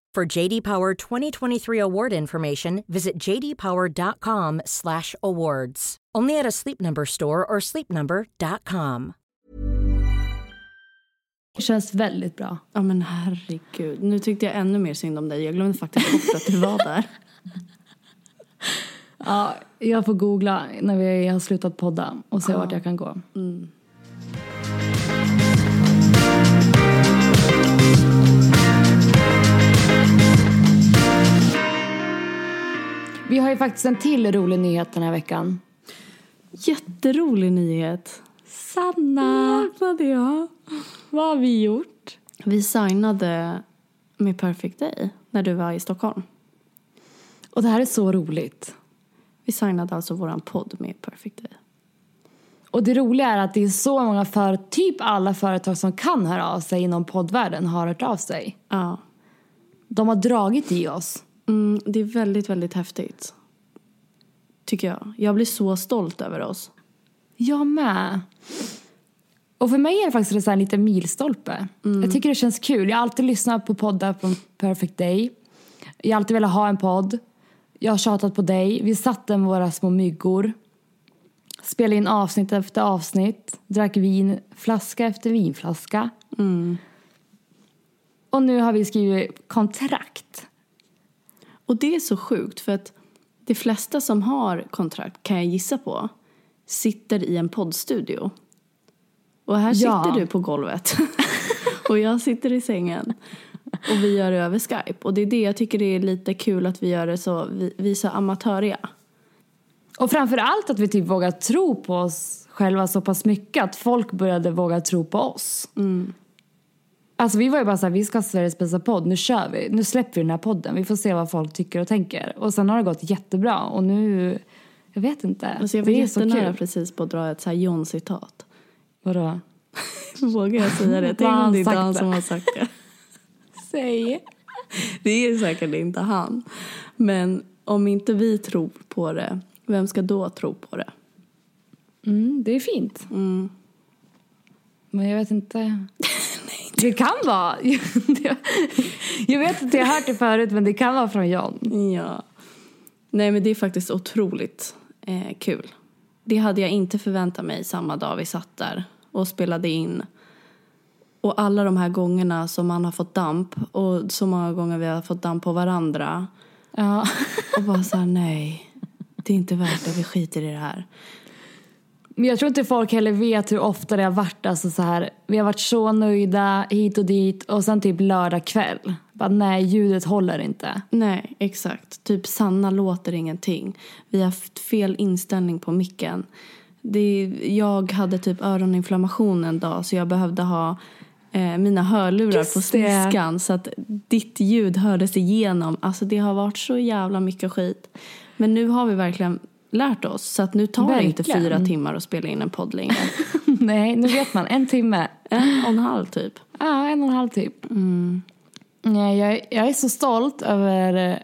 For JD Power 2023 award information, visit jdpower.com/awards. Only at a Sleep Number store or sleepnumber.com. Det känns väldigt bra. Ja men herregud, nu tyckte jag ännu mer synd om dig. Jag glömde faktiskt bort att du var där. Ja, jag får googla när vi har slutat podda och se vart jag kan gå. Vi har ju faktiskt en till rolig nyhet den här veckan. Jätterolig nyhet. Sanna! Jävlar ja. Vad har vi gjort? Vi signade med Perfect Day när du var i Stockholm. Och det här är så roligt. Vi signade alltså våran podd med Perfect Day. Och det roliga är att det är så många för typ alla företag som kan höra av sig inom poddvärlden har hört av sig. Ja. De har dragit i oss. Mm, det är väldigt, väldigt häftigt. Tycker jag. Jag blir så stolt över oss. Jag med. Och för mig är det faktiskt en liten milstolpe. Jag tycker det känns kul. Jag har alltid lyssnat på poddar på Perfect Day. Jag har alltid velat ha en podd. Jag har tjatat på dig. Vi satt där med våra små myggor. Spelade in avsnitt efter avsnitt. Drack vin, flaska efter vinflaska. Och nu har vi skrivit kontrakt. Och det är så sjukt för att de flesta som har kontrakt kan jag gissa på sitter i en poddstudio. Och här Ja. sitter du på golvet och jag sitter i sängen. Och vi gör det över Skype. Och det är det jag tycker det är lite kul att vi gör det så, vi, vi är så amatöriga. Och framför allt att vi typ vågar tro på oss själva så pass mycket att folk började våga tro på oss. Alltså vi var ju bara såhär, vi ska ha Sveriges bästa podd, nu kör vi. Nu släpper vi den här podden, vi får se vad folk tycker och tänker. Och sen har det gått jättebra och nu, jag vet inte. Alltså jag var det är så jättenära kul. precis på att dra ett så här John-citat. Vadå? Vågar jag säga det? Tänk om det är han som har sagt det. Säg. Det är säkert inte han. Men om inte vi tror på det, vem ska då tro på det? Mm, det är fint. Men jag vet inte. Det kan vara. jag vet inte, jag har hört det förut men det kan vara från John. Ja. Nej men det är faktiskt otroligt eh, kul. Det hade jag inte förväntat mig samma dag vi satt där och spelade in. Och alla de här gångerna som man har fått damp och så många gånger vi har fått damp på varandra. Ja. Och bara så här, nej, det är inte värt det, vi skiter i det här. Men jag tror inte folk heller vet hur ofta det har varit. Alltså så här, vi har varit så nöjda hit och dit och sen typ lördag kväll. Bara, nej, ljudet håller inte. Nej, exakt. Typ Sanna låter ingenting. Vi har haft fel inställning på micken. Det, jag hade typ öroninflammation en dag så jag behövde ha eh, mina hörlurar Just på det. sniskan så att ditt ljud hördes igenom. Alltså det har varit så jävla mycket skit. Men nu har vi verkligen lärt oss så att nu tar det inte Verkligen. fyra timmar att spela in en podd längre. nej, nu vet man. En timme. en och en halv typ. Ja, en och en halv typ. Nej, jag, är- jag är så stolt över,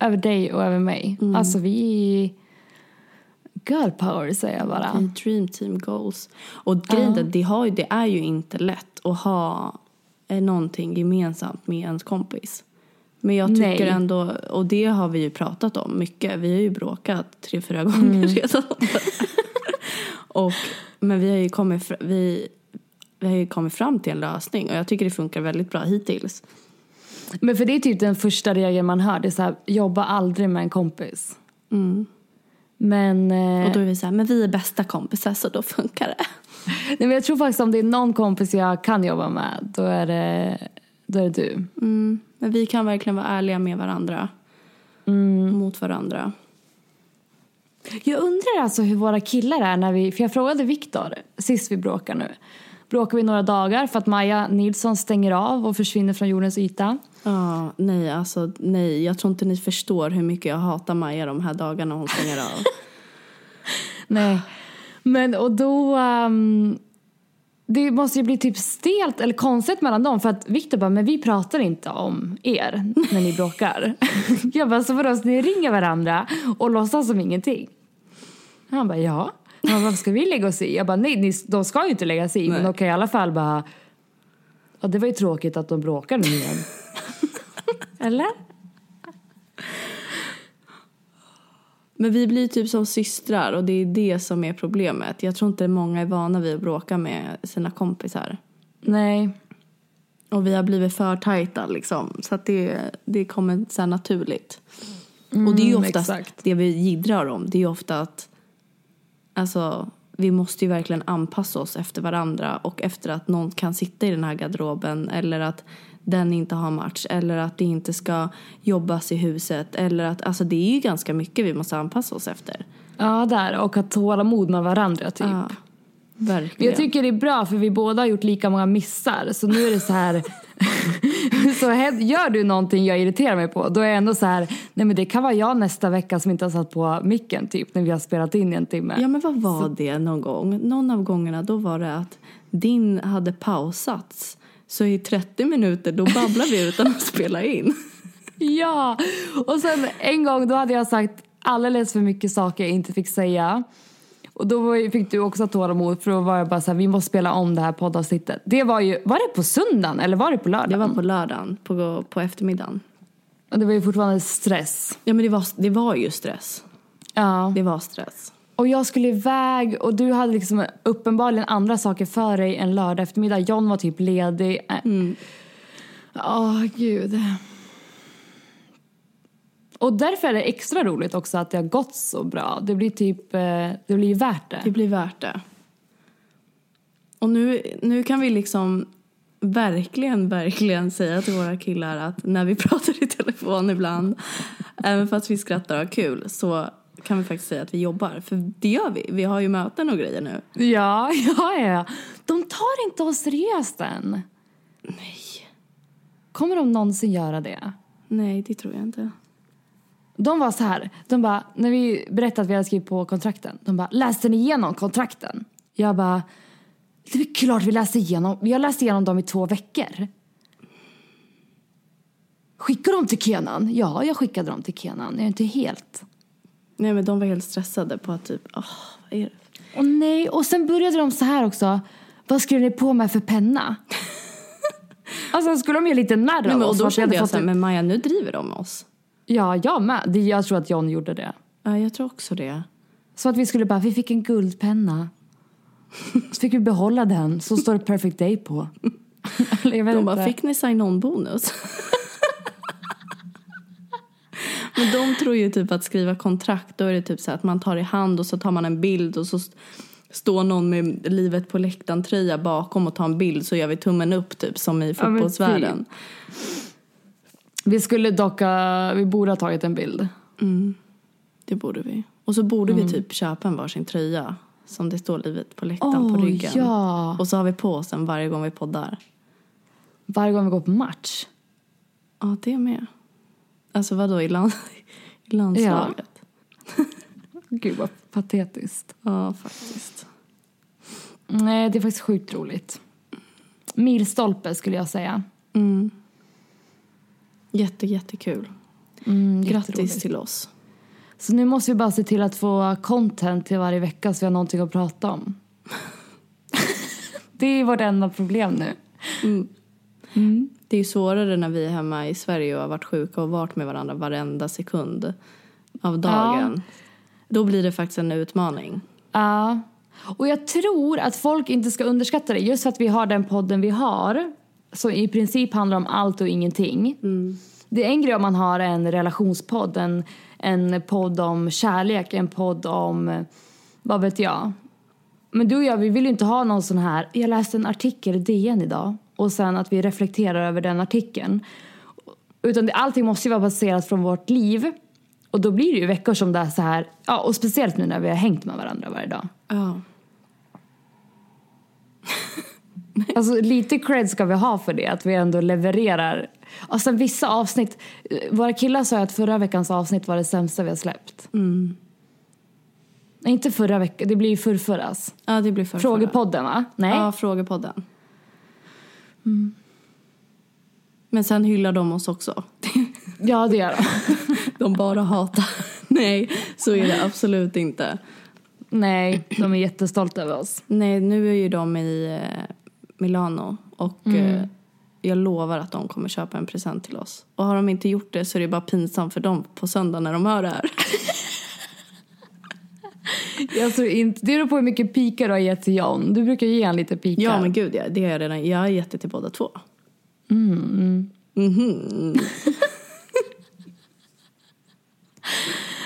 över dig och över mig. Alltså vi... Girl power säger jag bara. I dream team goals. Och grejen det, har, ju- det är ju inte lätt att ha eh, någonting gemensamt med ens kompis. Men jag tycker Nej. ändå, och det har vi ju pratat om mycket. Vi har ju bråkat tre, fyra gånger redan. och, men vi har, ju kommit, vi, vi har ju kommit fram till en lösning och jag tycker det funkar väldigt bra hittills. Men för det är typ den första regeln man hör. Det är så här, jobba aldrig med en kompis. Men, eh, Och då är vi så här, men vi är bästa kompisar så då funkar det. nej, men jag tror faktiskt om det är någon kompis jag kan jobba med, då är det, då är det du. Mm. Men vi kan verkligen vara ärliga med varandra. Mot varandra. Jag undrar alltså hur våra killar är när vi, för jag frågade Viktor sist vi bråkar nu. Bråkar vi några dagar för att Maja Nilsson stänger av och försvinner från jordens yta? Ja, nej alltså nej. Jag tror inte ni förstår hur mycket jag hatar Maja de här dagarna hon stänger av. Nej. Men och då... ehm, det måste ju bli typ stelt eller konstigt mellan dem för att Viktor bara, men vi pratar inte om er när ni bråkar. jag bara, så vadå, så ni ringer varandra och låtsas som ingenting? Han bara, ja. Han bara, varför ska vi lägga oss i? Jag bara, nej, ni, de ska ju inte lägga sig i, men Nej. de kan i alla fall bara, ja det var ju tråkigt att de bråkar nu igen. eller? Men vi blir typ som systrar och det är det som är problemet. Jag tror inte många är vana vid att bråka med sina kompisar. Nej. Och vi har blivit för tajta liksom. Så att det, det kommer så naturligt. och det är ju Mm, oftast exakt. det vi jiddrar om. Det är ju ofta att alltså, vi måste ju verkligen anpassa oss efter varandra och efter att någon kan sitta i den här garderoben eller att den inte har match eller att det inte ska jobbas i huset eller att alltså det är ju ganska mycket vi måste anpassa oss efter. Ja, där. Och ha tålamod med varandra typ. Ja, verkligen. Jag tycker det är bra för vi båda har gjort lika många missar. Så nu är det så här. så gör du någonting jag irriterar mig på. Då är jag ändå så här. Nej men det kan vara jag nästa vecka som inte har satt på micken typ. När vi har spelat in i en timme. Ja men vad var det någon gång? Någon av gångerna då var det att din hade pausats. Så i 30 minuter då babblar vi utan att spela in. Ja! Och sen en gång då hade jag sagt alldeles för mycket saker jag inte fick säga. Och då fick du också tålamod för då var jag bara så här, vi måste spela om det här poddavsnittet. Det var ju, var det på söndagen eller var det på lördagen? Det var på lördagen, på, på eftermiddagen. Och det var ju fortfarande stress. Ja men det var, det var ju stress. Ja. Det var stress. Och jag skulle iväg och du hade liksom uppenbarligen andra saker för dig en lördag eftermiddag. John var typ ledig. Åh, gud. Och därför är det extra roligt också att det har gått så bra. Det blir typ, eh, det blir värt det. Det blir värt det. Och nu, nu kan vi liksom verkligen, verkligen säga till våra killar att när vi pratar i telefon ibland, även fast vi skrattar och har kul, så kan vi faktiskt säga att vi jobbar. För det gör vi. Vi har ju möten och grejer nu. Ja, ja, ja. De tar inte oss seriöst än. Nej. Kommer de någonsin göra det? Nej, det tror jag inte. De var så här, de bara, när vi berättade att vi hade skrivit på kontrakten, de bara, läste ni igenom kontrakten? Jag bara, det är klart vi läste igenom, vi har läst igenom dem i två veckor. Skickade de till Kenan? Ja, jag skickade dem till Kenan. Jag är inte helt... Nej, men de var helt stressade på att typ, åh, vad är det? Åh nej, och sen började de så här också. Vad skrev ni på med för penna? alltså skulle de ju lite narr av men, och oss. för då kände jag fått så här, det- men Maja, nu driver de oss. Ja, jag med. Jag tror att John gjorde det. Ja, jag tror också det. Så att vi skulle bara, vi fick en guldpenna. Så fick vi behålla den, så står det perfect day på. Eller jag vet De bara, inte. fick ni sign-on-bonus? Men de tror ju typ att skriva kontrakt, då är det typ så att man tar i hand och så tar man en bild och så st- står någon med livet på läktaren tröja bakom och tar en bild så gör vi tummen upp typ som i fotbollsvärlden. Vi skulle dock, vi borde ha tagit en bild. Det borde vi. Och så borde vi typ köpa en varsin tröja. Som det står livet på läktaren på Åh, ryggen. ja. Och så har vi på oss den varje gång vi poddar. Varje gång vi går på match. Ja, det med. Alltså vadå, i, land, i landslaget? Gud vad patetiskt. Ja, faktiskt. Nej, det är faktiskt sjukt roligt. Milstolpe skulle jag säga. Mm. Jätte, jättekul. Mm, Grattis till oss. Så nu måste vi bara se till att få content till varje vecka så vi har någonting att prata om. det är vårt enda problem nu. Det är ju svårare när vi är hemma i Sverige och har varit sjuka och varit med varandra varenda sekund av dagen. Då blir det faktiskt en utmaning. Ja. Och jag tror att folk inte ska underskatta det. Just för att vi har den podden vi har. Som i princip handlar om allt och ingenting. Det är en grej om man har en relationspodd. En, en podd om kärlek. En podd om, vad vet jag. Men du och jag, vi vill ju inte ha någon sån här, jag läste en artikel i DN idag. Och sen att vi reflekterar över den artikeln. Utan det, allting måste ju vara baserat från vårt liv. Och då blir det ju veckor som det är så här, ja och speciellt nu när vi har hängt med varandra varje dag. Ja. Alltså lite cred ska vi ha för det, att vi ändå levererar. Och sen vissa avsnitt, eh, våra killar sa ju att förra veckans avsnitt var det sämsta vi har släppt. Nej, inte förra veckan, det blir ju förrförras. Ja, det blir för Frågepodden va? Nej? Ja, Frågepodden. Men sen hyllar de oss också. Ja det gör de. De bara hatar. Nej, så är det absolut inte. Nej, de är jättestolta över oss. Nej, nu är ju de i eh, Milano och eh, jag lovar att de kommer köpa en present till oss. Och har de inte gjort det så är det bara pinsamt för dem på söndag när de hör det här. Jag tror inte, det beror på hur mycket pikar du har gett till John. Du brukar ge han lite pikar. Ja, men gud ja, det har jag redan. Jag har gett det till båda två.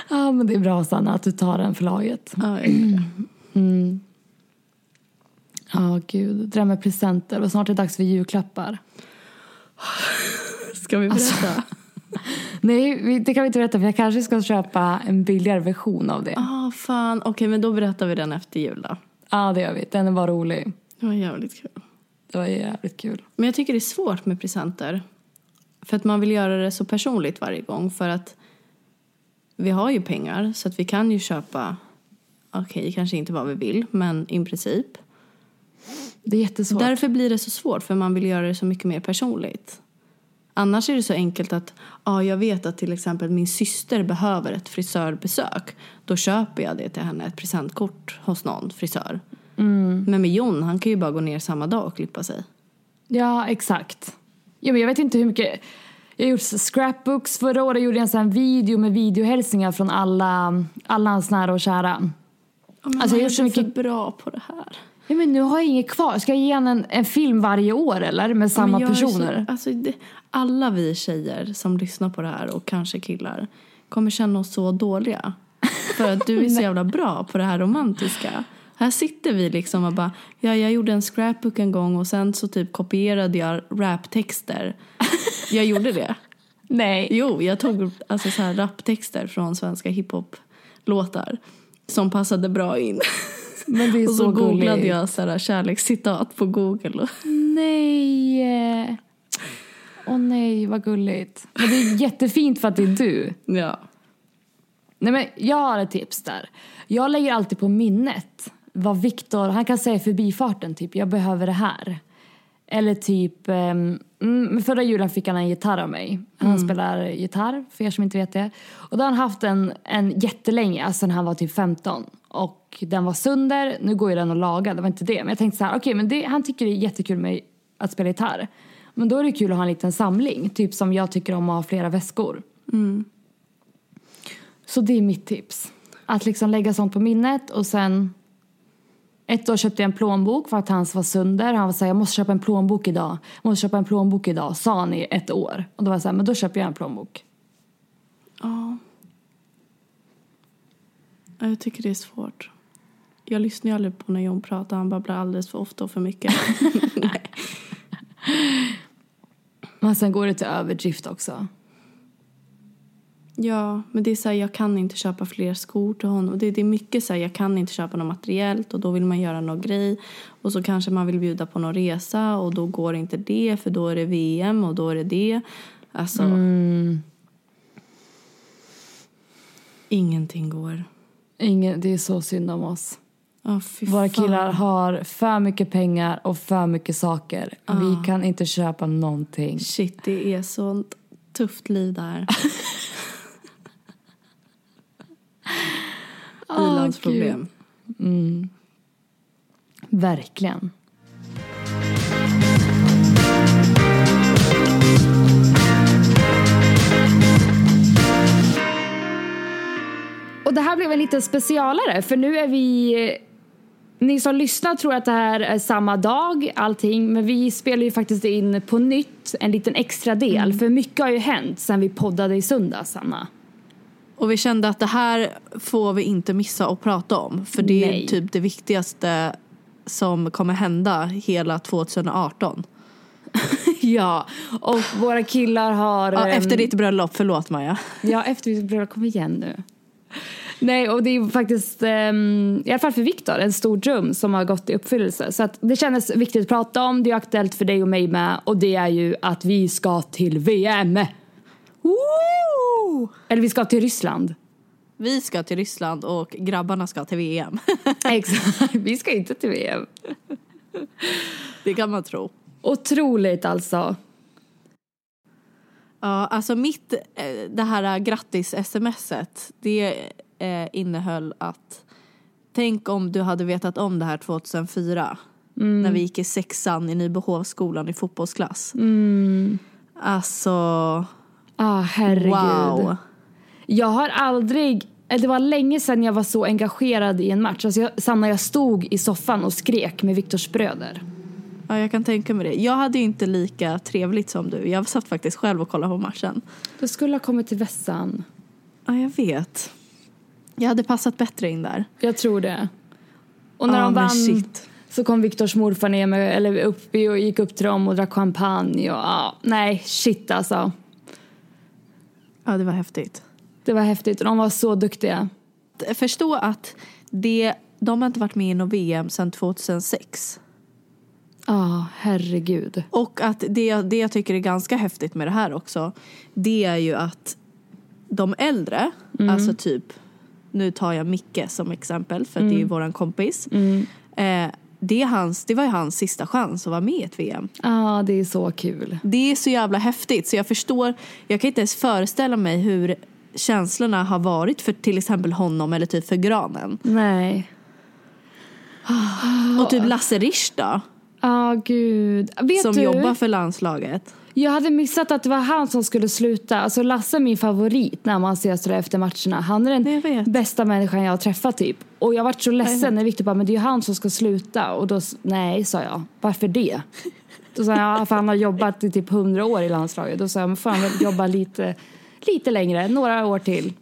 Ja, men det är bra Sanna att du tar den för laget. Ja, jag gör det. Ja, gud. Det där med presenter. Och snart är det dags för julklappar. Ska vi berätta? Nej, det kan vi inte berätta för jag kanske ska köpa en billigare version av det. Ah, fan. Okej, men då berättar vi den efter jul då. Ja, det gör vi. Den var rolig. Det var jävligt kul. Det var jävligt kul. Men jag tycker det är svårt med presenter. För att man vill göra det så personligt varje gång. För att vi har ju pengar så att vi kan ju köpa, okej kanske inte vad vi vill, men i princip. Det är jättesvårt. Därför blir det så svårt för man vill göra det så mycket mer personligt. Annars är det så enkelt att ja, jag vet att till exempel min syster behöver ett frisörbesök. Då köper jag det till henne, ett presentkort hos någon frisör. Men med Jon, han kan ju bara gå ner samma dag och klippa sig. Ja, exakt. Ja, men jag vet inte hur mycket... Jag har gjort scrapbooks. Förra året gjorde jag en sån video med videohälsningar från alla, alla hans nära och kära. Alltså, jag har gjort så mycket... bra på det här. Ja, men nu har jag inget kvar. Ska jag ge en, en film varje år eller? Med samma är personer? Så, alltså, det, alla vi tjejer som lyssnar på det här och kanske killar kommer känna oss så dåliga. För att du är så jävla bra på det här romantiska. Här sitter vi liksom och bara, ja jag gjorde en scrapbook en gång och sen så typ kopierade jag raptexter. Jag gjorde det. Nej. Jo, jag tog alltså så här raptexter från svenska hiphop-låtar som passade bra in. Men det är Och så, så, googlade gulligt. jag så här kärlekscitat på Google. Nej. Åh nej, vad gulligt. Men det är jättefint för att det är du. Ja. Nej men jag har ett tips där. Jag lägger alltid på minnet vad Viktor, han kan säga förbifarten typ, jag behöver det här. Eller typ, um, mm, förra julen fick han en gitarr av mig. Han spelar gitarr, för er som inte vet det. Och då har han haft en, en jättelänge, alltså sen han var typ 15. Och den var sönder, nu går ju den att laga, det var inte det. Men jag tänkte så här, okej men det, han tycker det är jättekul med att spela gitarr. Men då är det kul att ha en liten samling, typ som jag tycker om att ha flera väskor. Så det är mitt tips. Att liksom lägga sånt på minnet och sen... Ett år köpte jag en plånbok för att hans var sönder. Han var såhär, jag måste köpa en plånbok idag. Jag måste köpa en plånbok idag, sa han i ett år. Och då var jag såhär, men då köper jag en plånbok. Ja. Ja, Jag tycker det är svårt. Jag lyssnar ju aldrig på när John pratar. Han babblar alldeles för ofta och för mycket. Men sen går det till överdrift också. Ja, men det är så här, jag kan inte köpa fler skor till honom. Det, det är mycket så här, jag kan inte köpa något materiellt och då vill man göra någon grej. Och så kanske man vill bjuda på någon resa och då går inte det för då är det VM och då är det det. Alltså. Ingenting går. Ingen, det är så synd om oss. Fy Våra fan. killar har för mycket pengar och för mycket saker. Vi kan inte köpa någonting. Shit, det är sånt tufft liv där. I-landsproblem. Verkligen. Och det här blev en lite specialare för nu är vi ni som lyssnar tror att det här är samma dag, allting, men vi spelar ju faktiskt in på nytt en liten extra del. För mycket har ju hänt sen vi poddade i söndags, Anna. Och vi kände att det här får vi inte missa att prata om. För det Nej. är typ det viktigaste som kommer hända hela 2018. Ja, och våra killar har... Ja, efter ditt bröllop, förlåt Maja. Ja, efter mitt bröllop. Kom igen nu. Nej, och det är faktiskt, ehm, i alla fall för Viktor, en stor dröm som har gått i uppfyllelse. Så att det kändes viktigt att prata om. Det är aktuellt för dig och mig med. Och det är ju att vi ska till VM. Woo! Eller vi ska till Ryssland. Vi ska till Ryssland och grabbarna ska till VM. Exakt. Vi ska inte till VM. det kan man tro. Otroligt alltså. Ja, alltså mitt, eh, det här grattis-smset, det eh, innehöll att tänk om du hade vetat om det här 2004 när vi gick i sexan i Nybehovsskolan i fotbollsklass. Alltså, Ah, herregud. wow. Jag har aldrig, eller det var länge sedan jag var så engagerad i en match. Alltså jag, Sanna, jag stod i soffan och skrek med Viktors bröder. Ja, jag kan tänka mig det. Jag hade ju inte lika trevligt som du. Jag satt faktiskt själv och kollade på matchen. Du skulle ha kommit till vässan. Ja, jag vet. Jag hade passat bättre in där. Jag tror det. Och när Ja, de vann shit. så kom Viktors morfar ner med, eller upp och gick upp till dem och drack champagne. Och, ja, nej, shit alltså. Ja, det var häftigt. Det var häftigt och de var så duktiga. Förstå att det, de har inte varit med i något VM sedan 2006. Ja, herregud. Och att det, det jag tycker är ganska häftigt med det här också, det är ju att de äldre, alltså typ, nu tar jag Micke som exempel för att det är ju våran kompis. Eh, det, är hans, det var ju hans sista chans att vara med i ett VM. Ja, det är så kul. Det är så jävla häftigt så jag förstår, jag kan inte ens föreställa mig hur känslorna har varit för till exempel honom eller typ för Granen. Nej. Och typ Lasse Risch då, Ja, gud. Vet som du? jobbar för landslaget. Jag hade missat att det var han som skulle sluta. Alltså Lasse är min favorit när man ses sådär efter matcherna. Han är den bästa människan jag har träffat typ. Och jag vart så ledsen när Victor bara, men det är ju han som ska sluta. Och då, nej sa jag, varför det? Då sa jag, ja, för han har jobbat i typ hundra år i landslaget. Då sa jag, men får han väl jobba lite, lite längre, några år till.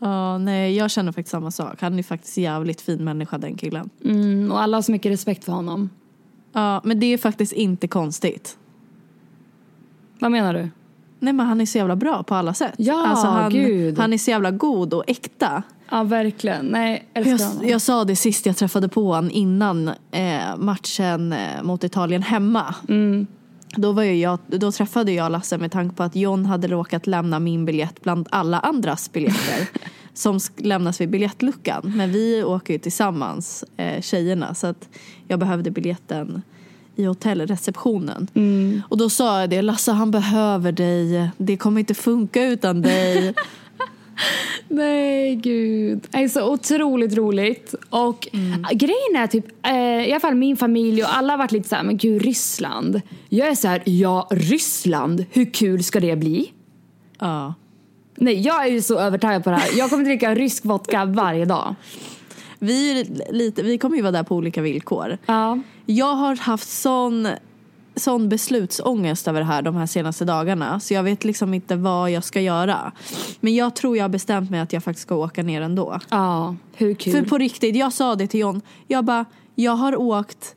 Ja, nej, jag känner faktiskt samma sak. Han är faktiskt jävligt fin människa den killen. Mm, och alla har så mycket respekt för honom. Ja, men det är faktiskt inte konstigt. Vad menar du? Nej men han är så jävla bra på alla sätt. Ja, alltså, han, gud. han är så jävla god och äkta. Ja, verkligen. Nej, Jag, jag sa det sist jag träffade på honom innan eh, matchen eh, mot Italien hemma. Då, var jag, då träffade jag Lasse med tanke på att John hade råkat lämna min biljett bland alla andras biljetter som lämnas vid biljettluckan. Men vi åker ju tillsammans, eh, tjejerna, så att jag behövde biljetten i hotellreceptionen. Och då sa jag det, Lasse han behöver dig, det kommer inte funka utan dig. Nej, gud. Det är så otroligt roligt. Och Mm. grejen är typ, eh, i alla fall min familj och alla har varit lite så här, men gud Ryssland. Jag är så här, ja Ryssland, hur kul ska det bli? ja. Nej, jag är ju så övertygad på det här. Jag kommer dricka rysk vodka varje dag. Vi, är lite, vi kommer ju vara där på olika villkor. Ja. Jag har haft sån, sån beslutsångest över det här de här senaste dagarna. Så jag vet liksom inte vad jag ska göra. Men jag tror jag har bestämt mig att jag faktiskt ska åka ner ändå. Ja, hur kul? För på riktigt, jag sa det till John. Jag bara, jag har åkt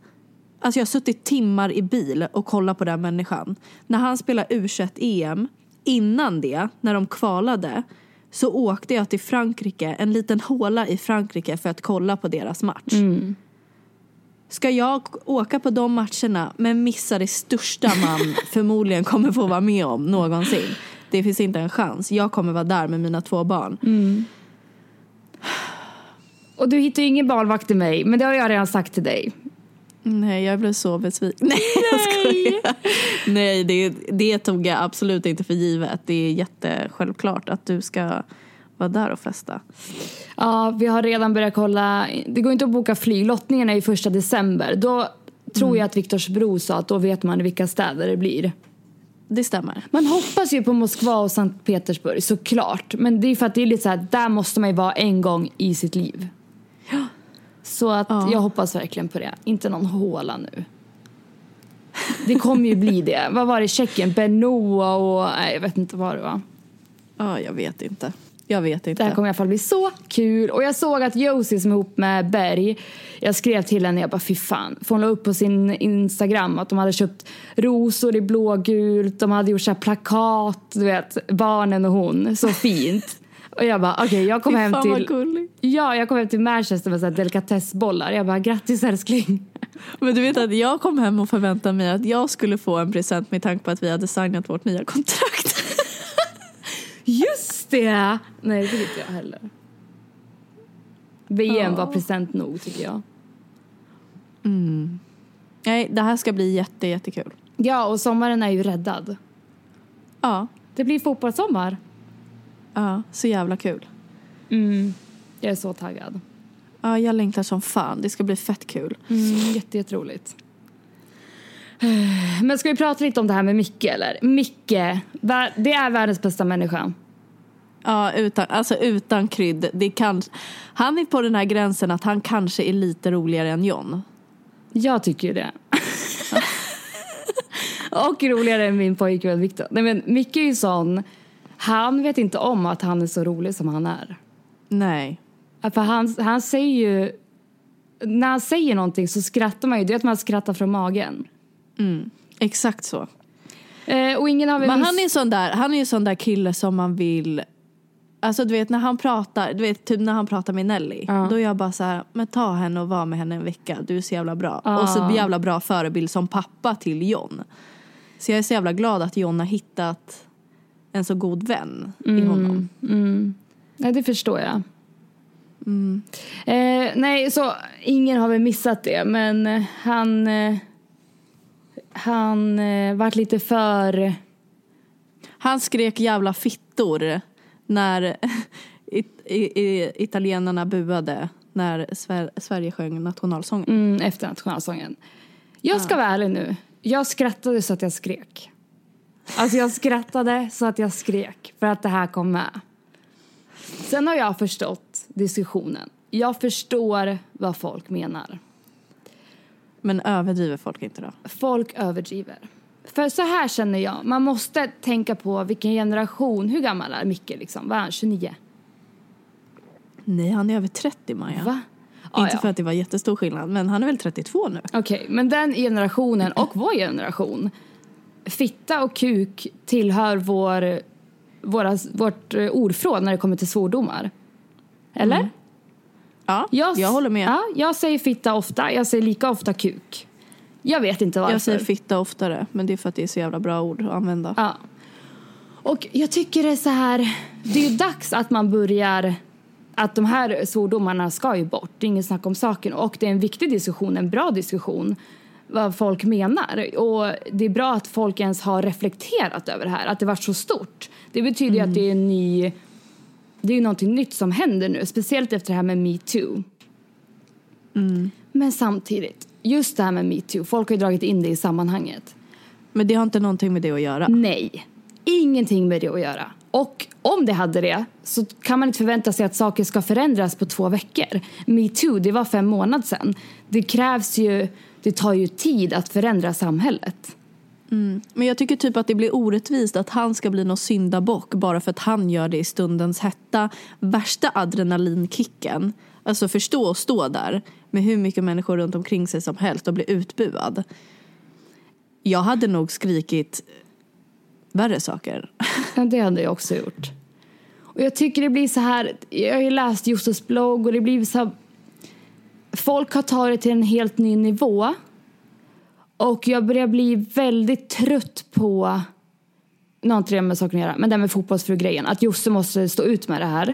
Alltså jag har suttit timmar i bil och kollat på den människan. När han spelade u EM, innan det, när de kvalade, så åkte jag till Frankrike, en liten håla i Frankrike för att kolla på deras match. Ska jag åka på de matcherna men missa det största man förmodligen kommer få vara med om någonsin? Det finns inte en chans. Jag kommer vara där med mina två barn. Och du hittar ju ingen barnvakt till mig, men det har jag redan sagt till dig. Nej, jag blev så besviken. Nej, jag skojar. Nej, det, det tog jag absolut inte för givet. Det är jättesjälvklart att du ska vara där och festa. Ja, vi har redan börjat kolla. Det går inte att boka flyg. Lottningen är ju första december. Då tror jag att Viktors bror sa att då vet man vilka städer det blir. Det stämmer. Man hoppas ju på Moskva och Sankt Petersburg såklart. Men det är för att det är lite så här, där måste man ju vara en gång i sitt liv. Så att Ja. jag hoppas verkligen på det. Inte någon håla nu. Det kommer ju bli det. Vad var det? Tjeckien? Benoa och... Nej, jag vet inte vad det var. Ja, jag vet inte. Jag vet Det inte. här kommer i alla fall bli så kul. Och jag såg att Josie som är ihop med Berg, jag skrev till henne, jag bara fy fan. För hon la upp på sin Instagram att de hade köpt rosor i blågult, de hade gjort så plakat, du vet, barnen och hon. Så fint. Och jag bara okej, jag kom hem till... Ja, jag kom hem till Manchester med så här delikatessbollar. Jag bara grattis älskling. Men du vet att jag kom hem och förväntade mig att jag skulle få en present med tanke på att vi hade signat vårt nya kontrakt. Just det! Nej, det tycker inte jag heller. VM Ja. var present nog tycker jag. Nej, det här ska bli jätte, jättekul. Ja, och sommaren är ju räddad. Ja, Det blir fotbollssommar. Ja, så jävla kul. Mm. Jag är så taggad. Ja, jag längtar som fan. Det ska bli fett kul. Mm, jätte, jätteroligt. Men ska vi prata lite om det här med Micke eller? Micke, det är världens bästa människa. Ja, utan, alltså utan krydd. Det kan, han är på den här gränsen att han kanske är lite roligare än John. Jag tycker ju det. Och roligare än min pojkvän Viktor. Nej men Micke är ju sån, han vet inte om att han är så rolig som han är. Nej. För han, han säger ju, när han säger någonting så skrattar man ju, det är att man skrattar från magen. Exakt så. Eh, och ingen har Men han är sån där, han är ju sån där kille som man vill Alltså du vet när han pratar, du vet typ när han pratar med Nelly. Ja. Då är jag bara så här, men ta henne och var med henne en vecka. Du är så jävla bra. Ja. Och så jävla bra förebild som pappa till John. Så jag är så jävla glad att John har hittat en så god vän i honom. Nej, det förstår jag. Mm. Eh, nej, så ingen har väl missat det, men eh, han... Eh, han eh, vart lite för... Han skrek jävla fittor när it, i, i, italienarna buade när Sver, Sverige sjöng nationalsången. Mm, efter nationalsången. Jag ska vara ärlig nu. Jag skrattade så att jag skrek. Alltså jag skrattade så att jag skrek för att det här kom med. Sen har jag förstått diskussionen. Jag förstår vad folk menar. Men överdriver folk inte då? Folk överdriver. För så här känner jag, man måste tänka på vilken generation, hur gammal är Micke liksom? Vad är han, 29? Nej, han är över 30 Maja. Va? Inte ja. för att det var jättestor skillnad, men han är väl 32 nu? Okej, men den generationen och vår generation. Fitta och kuk tillhör vår, våra, vårt eh, ordförråd när det kommer till svordomar. Eller? Ja, jag, håller med. Ja, jag säger fitta ofta, jag säger lika ofta kuk. Jag vet inte varför. jag säger fitta oftare, men det är för att det är så jävla bra ord att använda. Ja. Och jag tycker det är så här, det är ju dags att man börjar att de här svordomarna ska ju bort, det är inget snack om saken. Och det är en viktig diskussion, en bra diskussion vad folk menar. Och det är bra att folk ens har reflekterat över det här, att det var så stort. Det betyder ju att det är en ny, det är ju någonting nytt som händer nu, speciellt efter det här med metoo. Men samtidigt, just det här med metoo, folk har ju dragit in det i sammanhanget. Men det har inte någonting med det att göra. Nej, ingenting med det att göra. Och om det hade det så kan man inte förvänta sig att saker ska förändras på två veckor. Metoo, det var fem månader sedan. Det krävs ju, det tar ju tid att förändra samhället. Men jag tycker typ att det blir orättvist att han ska bli någon syndabock bara för att han gör det i stundens hetta. Värsta adrenalinkicken. Alltså förstå att stå där med hur mycket människor runt omkring sig som helst och bli utbuad. Jag hade nog skrikit värre saker. Ja, det hade jag också gjort. Och jag tycker det blir så här, jag har ju läst Josses blogg och det blir så här, folk har tagit det till en helt ny nivå. Och jag börjar bli väldigt trött på, nu har inte det med saken att göra, men det här med fotbollsfru-grejen. Att Josse måste stå ut med det här.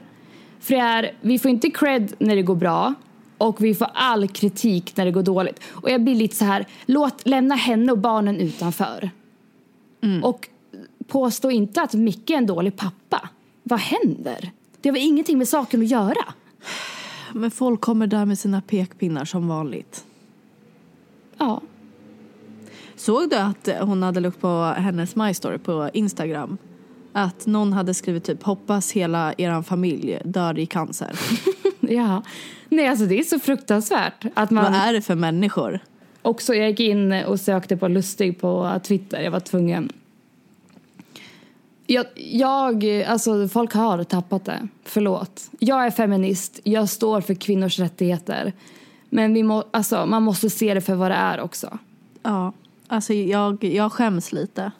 För det är, vi får inte cred när det går bra och vi får all kritik när det går dåligt. Och jag blir lite så här, låt, lämna henne och barnen utanför. Och påstå inte att Micke är en dålig pappa. Vad händer? Det har väl ingenting med saken att göra? Men folk kommer där med sina pekpinnar som vanligt. Ja. Såg du att hon hade lagt på hennes My Story på Instagram? Att någon hade skrivit typ hoppas hela eran familj dör i cancer. ja. Nej, alltså det är så fruktansvärt. Att man Vad är det för människor? också, jag gick in och sökte på Lustig på Twitter. Jag var tvungen. Jag, jag, alltså folk har tappat det. Förlåt. Jag är feminist. Jag står för kvinnors rättigheter. Men vi må, alltså, man måste se det för vad det är också. Ja, alltså jag, jag skäms lite.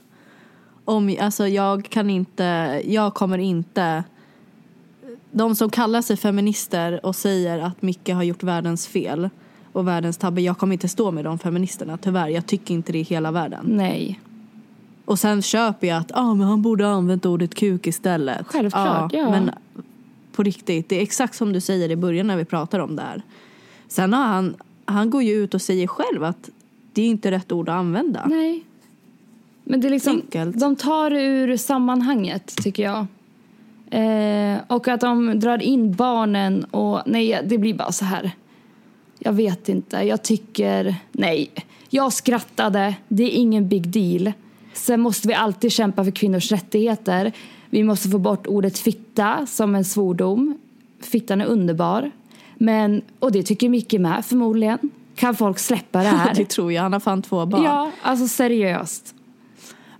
Om, alltså jag kan inte, jag kommer inte... De som kallar sig feminister och säger att Micke har gjort världens fel och världens tabbe, jag kommer inte stå med de feministerna tyvärr. Jag tycker inte det är hela världen. Nej. Och sen köper jag att ah, men han borde ha använt ordet kuk istället. Självklart, ja. Men på riktigt, det är exakt som du säger i början när vi pratar om det här. Sen har han, han går ju ut och säger själv att det är inte rätt ord att använda. Nej. Men det är liksom, Enkelt. de tar det ur sammanhanget tycker jag. Eh, och att de drar in barnen och nej, det blir bara så här. Jag vet inte, jag tycker, nej. Jag skrattade, det är ingen big deal. Sen måste vi alltid kämpa för kvinnors rättigheter. Vi måste få bort ordet fitta som en svordom. Fittan är underbar. Men, och det tycker Micke med förmodligen. Kan folk släppa det här? det tror jag, han har fan två barn. ja, alltså seriöst.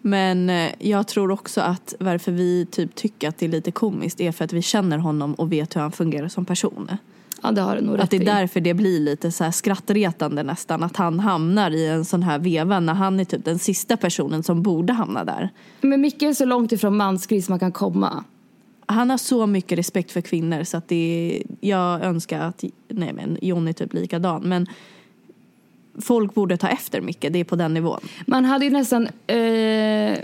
Men eh, jag tror också att varför vi typ tycker att det är lite komiskt är för att vi känner honom och vet hur han fungerar som person. Ja, det har du nog rätt Att det är därför det blir lite så här skrattretande nästan. Att han hamnar i en sån här veva när han är typ den sista personen som borde hamna där. Men Micke är så långt ifrån mansgris man kan komma. Han har så mycket respekt för kvinnor så att det är, jag önskar att, nej men Jon är typ likadan. Men folk borde ta efter Micke, det är på den nivån. Man hade ju nästan... Eh,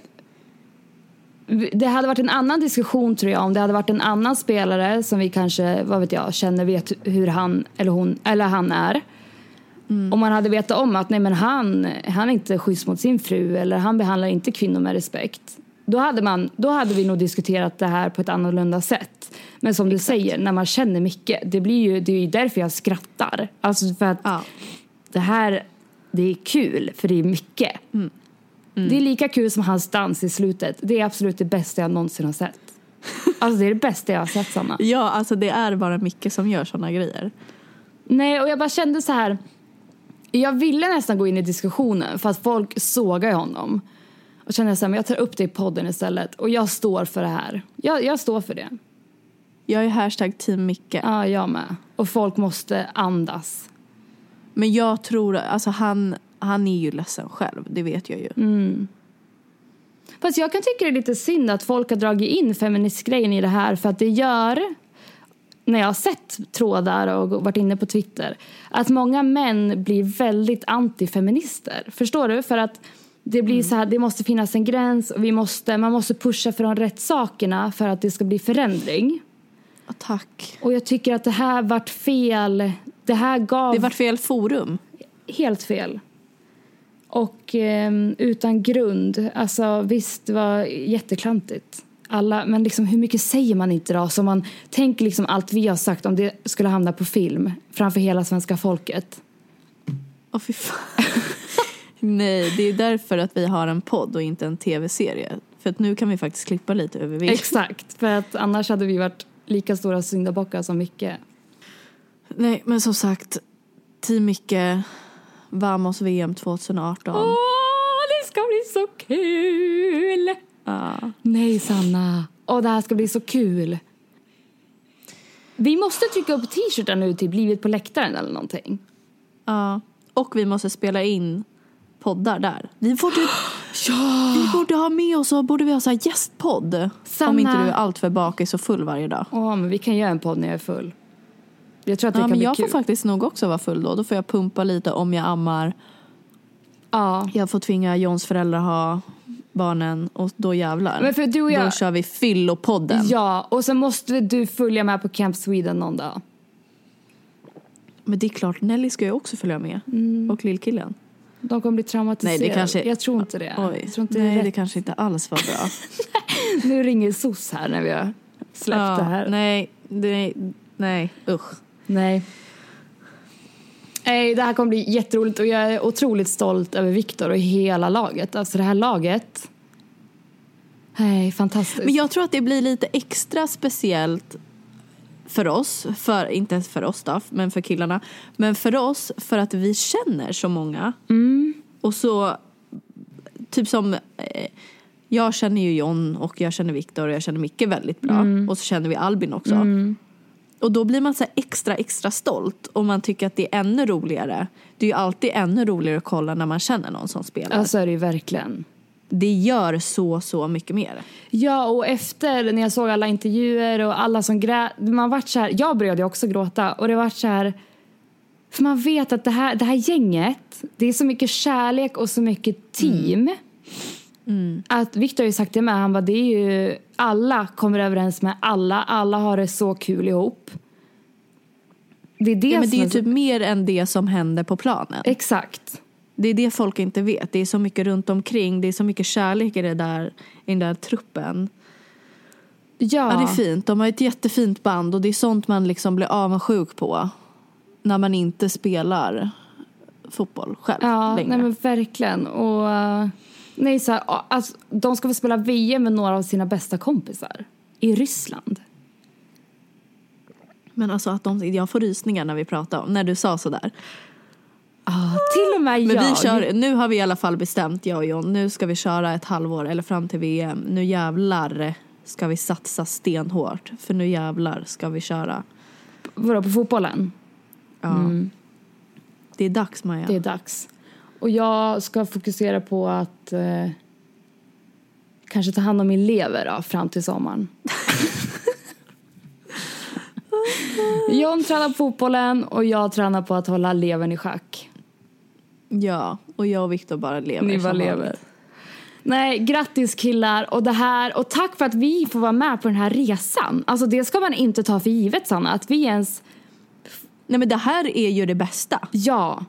det hade varit en annan diskussion tror jag om det hade varit en annan spelare som vi kanske, vad vet jag, känner vet hur han eller hon eller han är. Om man hade vetat om att nej men han, han är inte schysst mot sin fru eller han behandlar inte kvinnor med respekt. Då hade, man, då hade vi nog diskuterat det här på ett annorlunda sätt. Men som du säger, när man känner mycket, det, blir ju, det är ju därför jag skrattar. Alltså för att Ja. det här, det är kul för det är mycket. Det är lika kul som hans dans i slutet. Det är absolut det bästa jag någonsin har sett. Alltså det är det bästa jag har sett Sanna. Ja, alltså det är bara Micke som gör såna grejer. Nej, och jag bara kände så här. Jag ville nästan gå in i diskussionen för att folk sågar honom. Och kände så här, men jag tar upp det i podden istället. Och jag står för det här. Jag, jag står för det. Jag är hashtag team Micke. Ja, jag med. Och folk måste andas. Men jag tror, alltså han, han är ju ledsen själv, det vet jag ju. Fast jag kan tycka det är lite synd att folk har dragit in feministgrejen i det här för att det gör, när jag har sett trådar och varit inne på Twitter, att många män blir väldigt antifeminister. Förstår du? För att det blir så här, det måste finnas en gräns och vi måste, man måste pusha för de rätt sakerna för att det ska bli förändring. Tack. Och jag tycker att det här vart fel. Det här gav Det var fel forum. helt fel. Och ehm, utan grund. Alltså visst, det var jätteklantigt. Alla, men liksom, hur mycket säger man inte då? Så man tänker liksom allt vi har sagt om det skulle hamna på film framför hela svenska folket. Åh fy fan. Nej, det är därför att vi har en podd och inte en tv-serie. För att nu kan vi faktiskt klippa lite över vilket. Exakt, för att annars hade vi varit lika stora syndabockar som Micke. Nej, men som sagt. Team Micke, Vamos VM 2018. Åh, det ska bli så kul! Ja. Nej, Sanna. Åh, det här ska bli så kul. Vi måste trycka upp t-shirtar nu till Blivit på läktaren eller någonting. Ja. Och vi måste spela in poddar där. Vi borde, ja. vi borde ha med oss och borde vi ha så här gästpodd. Samma. Om inte du är alltför bakis och full varje dag. Åh, men vi kan göra en podd när jag är full. Jag tror att det Ja, kan men bli jag kul. får faktiskt nog också vara full då. Då får jag pumpa lite om jag ammar. Ja. Jag får tvinga Johns föräldrar ha barnen och då jävlar. Men för du och jag- Då kör vi fyllopodden. ja, och så måste du följa med på Camp Sweden någon dag. Men det är klart, Nelly ska ju också följa med. Och lillkillen. De kommer bli traumatiserade. Nej, det kanske- Jag tror inte det. Oj, Jag tror inte nej det det kanske inte alls var bra. Nu ringer SOS här när vi har släppt Ja, det här. Nej, det, nej usch. Nej. Nej, det här kommer bli jätteroligt och jag är otroligt stolt över Viktor och hela laget. Alltså det här laget. Nej, fantastiskt. Men jag tror att det blir lite extra speciellt för oss, för, inte ens för oss då, men för killarna. Men för oss, för att vi känner så många. Och så, typ som, eh, jag känner ju John och jag känner Viktor och jag känner Micke väldigt bra. Och så känner vi Albin också. Och då blir man så här extra, extra stolt och man tycker att det är ännu roligare. Det är ju alltid ännu roligare att kolla när man känner någon som spelar. Ja, så är det ju verkligen. Det gör så, så mycket mer. Ja, och efter när jag såg alla intervjuer och alla som grät, man vart så här, jag började också gråta och det vart så här, för man vet att det här, det här gänget, det är så mycket kärlek och så mycket team. Att Victor har ju sagt det med, han bara, det är ju, alla kommer överens med alla, alla har det så kul ihop. Det är det Ja, men det är ju typ mer än det som händer på planen. Exakt. Det är det folk inte vet. Det är så mycket runt omkring. Det är så mycket kärlek i, det där, i den där truppen. Ja. Ja. det är fint. De har ett jättefint band och det är sånt man liksom blir avundsjuk på. När man inte spelar fotboll själv Ja, längre. nej men verkligen. Och, eh, nej, så här, alltså, de ska få spela VM med några av sina bästa kompisar i Ryssland. Men alltså att de, jag får rysningar när vi pratar om, när du sa sådär. Ah, till och med Men jag. vi kör, nu har vi i alla fall bestämt, jag och John, nu ska vi köra ett halvår eller fram till VM. Nu jävlar ska vi satsa stenhårt. För nu jävlar ska vi köra. Vadå, på fotbollen? Ja. Det är dags Maja. Mm. Det är dags. Och jag ska fokusera på att eh, kanske ta hand om min lever då, fram till sommaren. John tränar på fotbollen och jag tränar på att hålla levern i schack. Ja, och jag och Viktor bara lever. Ni bara lever. Nej, grattis killar och det här och tack för att vi får vara med på den här resan. Alltså det ska man inte ta för givet Sanna, att vi ens, Nej men det här är ju det bästa ja,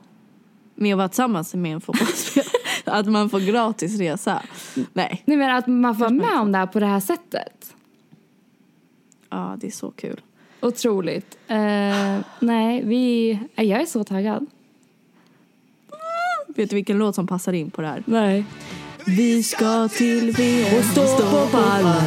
med att vara tillsammans med en fotbollsspelare. att man får gratis resa. Nej, nej men att man får vara med om det här på det här sättet. ja det är så kul. Otroligt. Eh, nej, vi, eh, jag är så taggad. Vet du vilken låt som passar in på det här? Nej. Vi ska till VM och stå på pallen.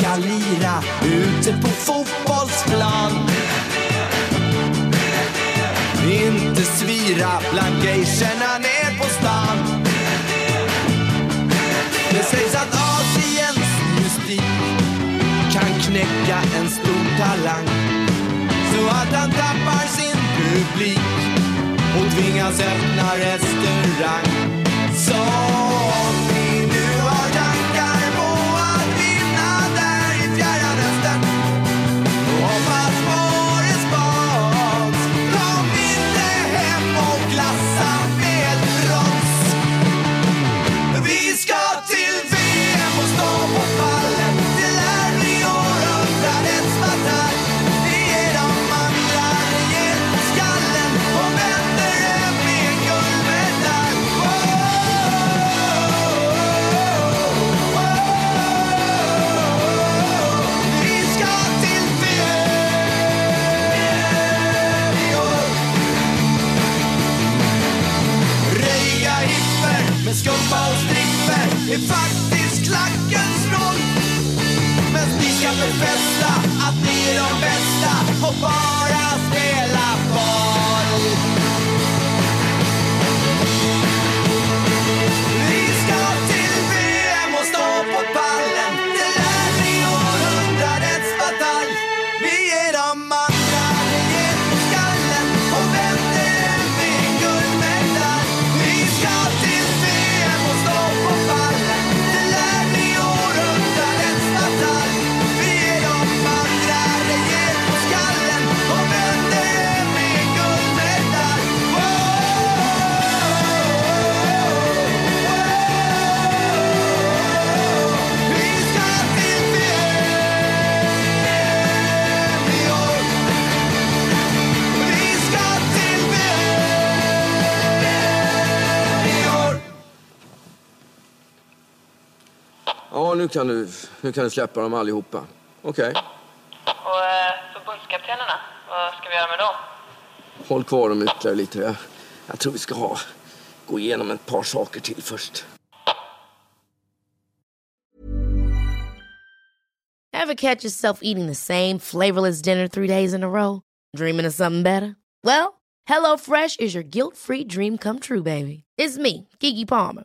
Ska lira ute på fotbollsplan. Inte svira bland geishorna ner på stan. Det sägs att Asiens mystik kan knäcka en stor talang. Så att han tappar sin publik och tvingas öppna restaurang. Så If I kan du, nu kan du släppa dem allihopa. Okej. Och eh, förbundskaptenerna, vad ska vi göra med dem? Håll kvar dem ytterligare lite. Jag, jag tror vi ska ha, gå igenom ett par saker till först. Ever catch yourself eating the same flavorless dinner three days in a row? Dreaming of something better? Well, HelloFresh is your guilt-free dream come true, baby. It's me, Gigi Palmer.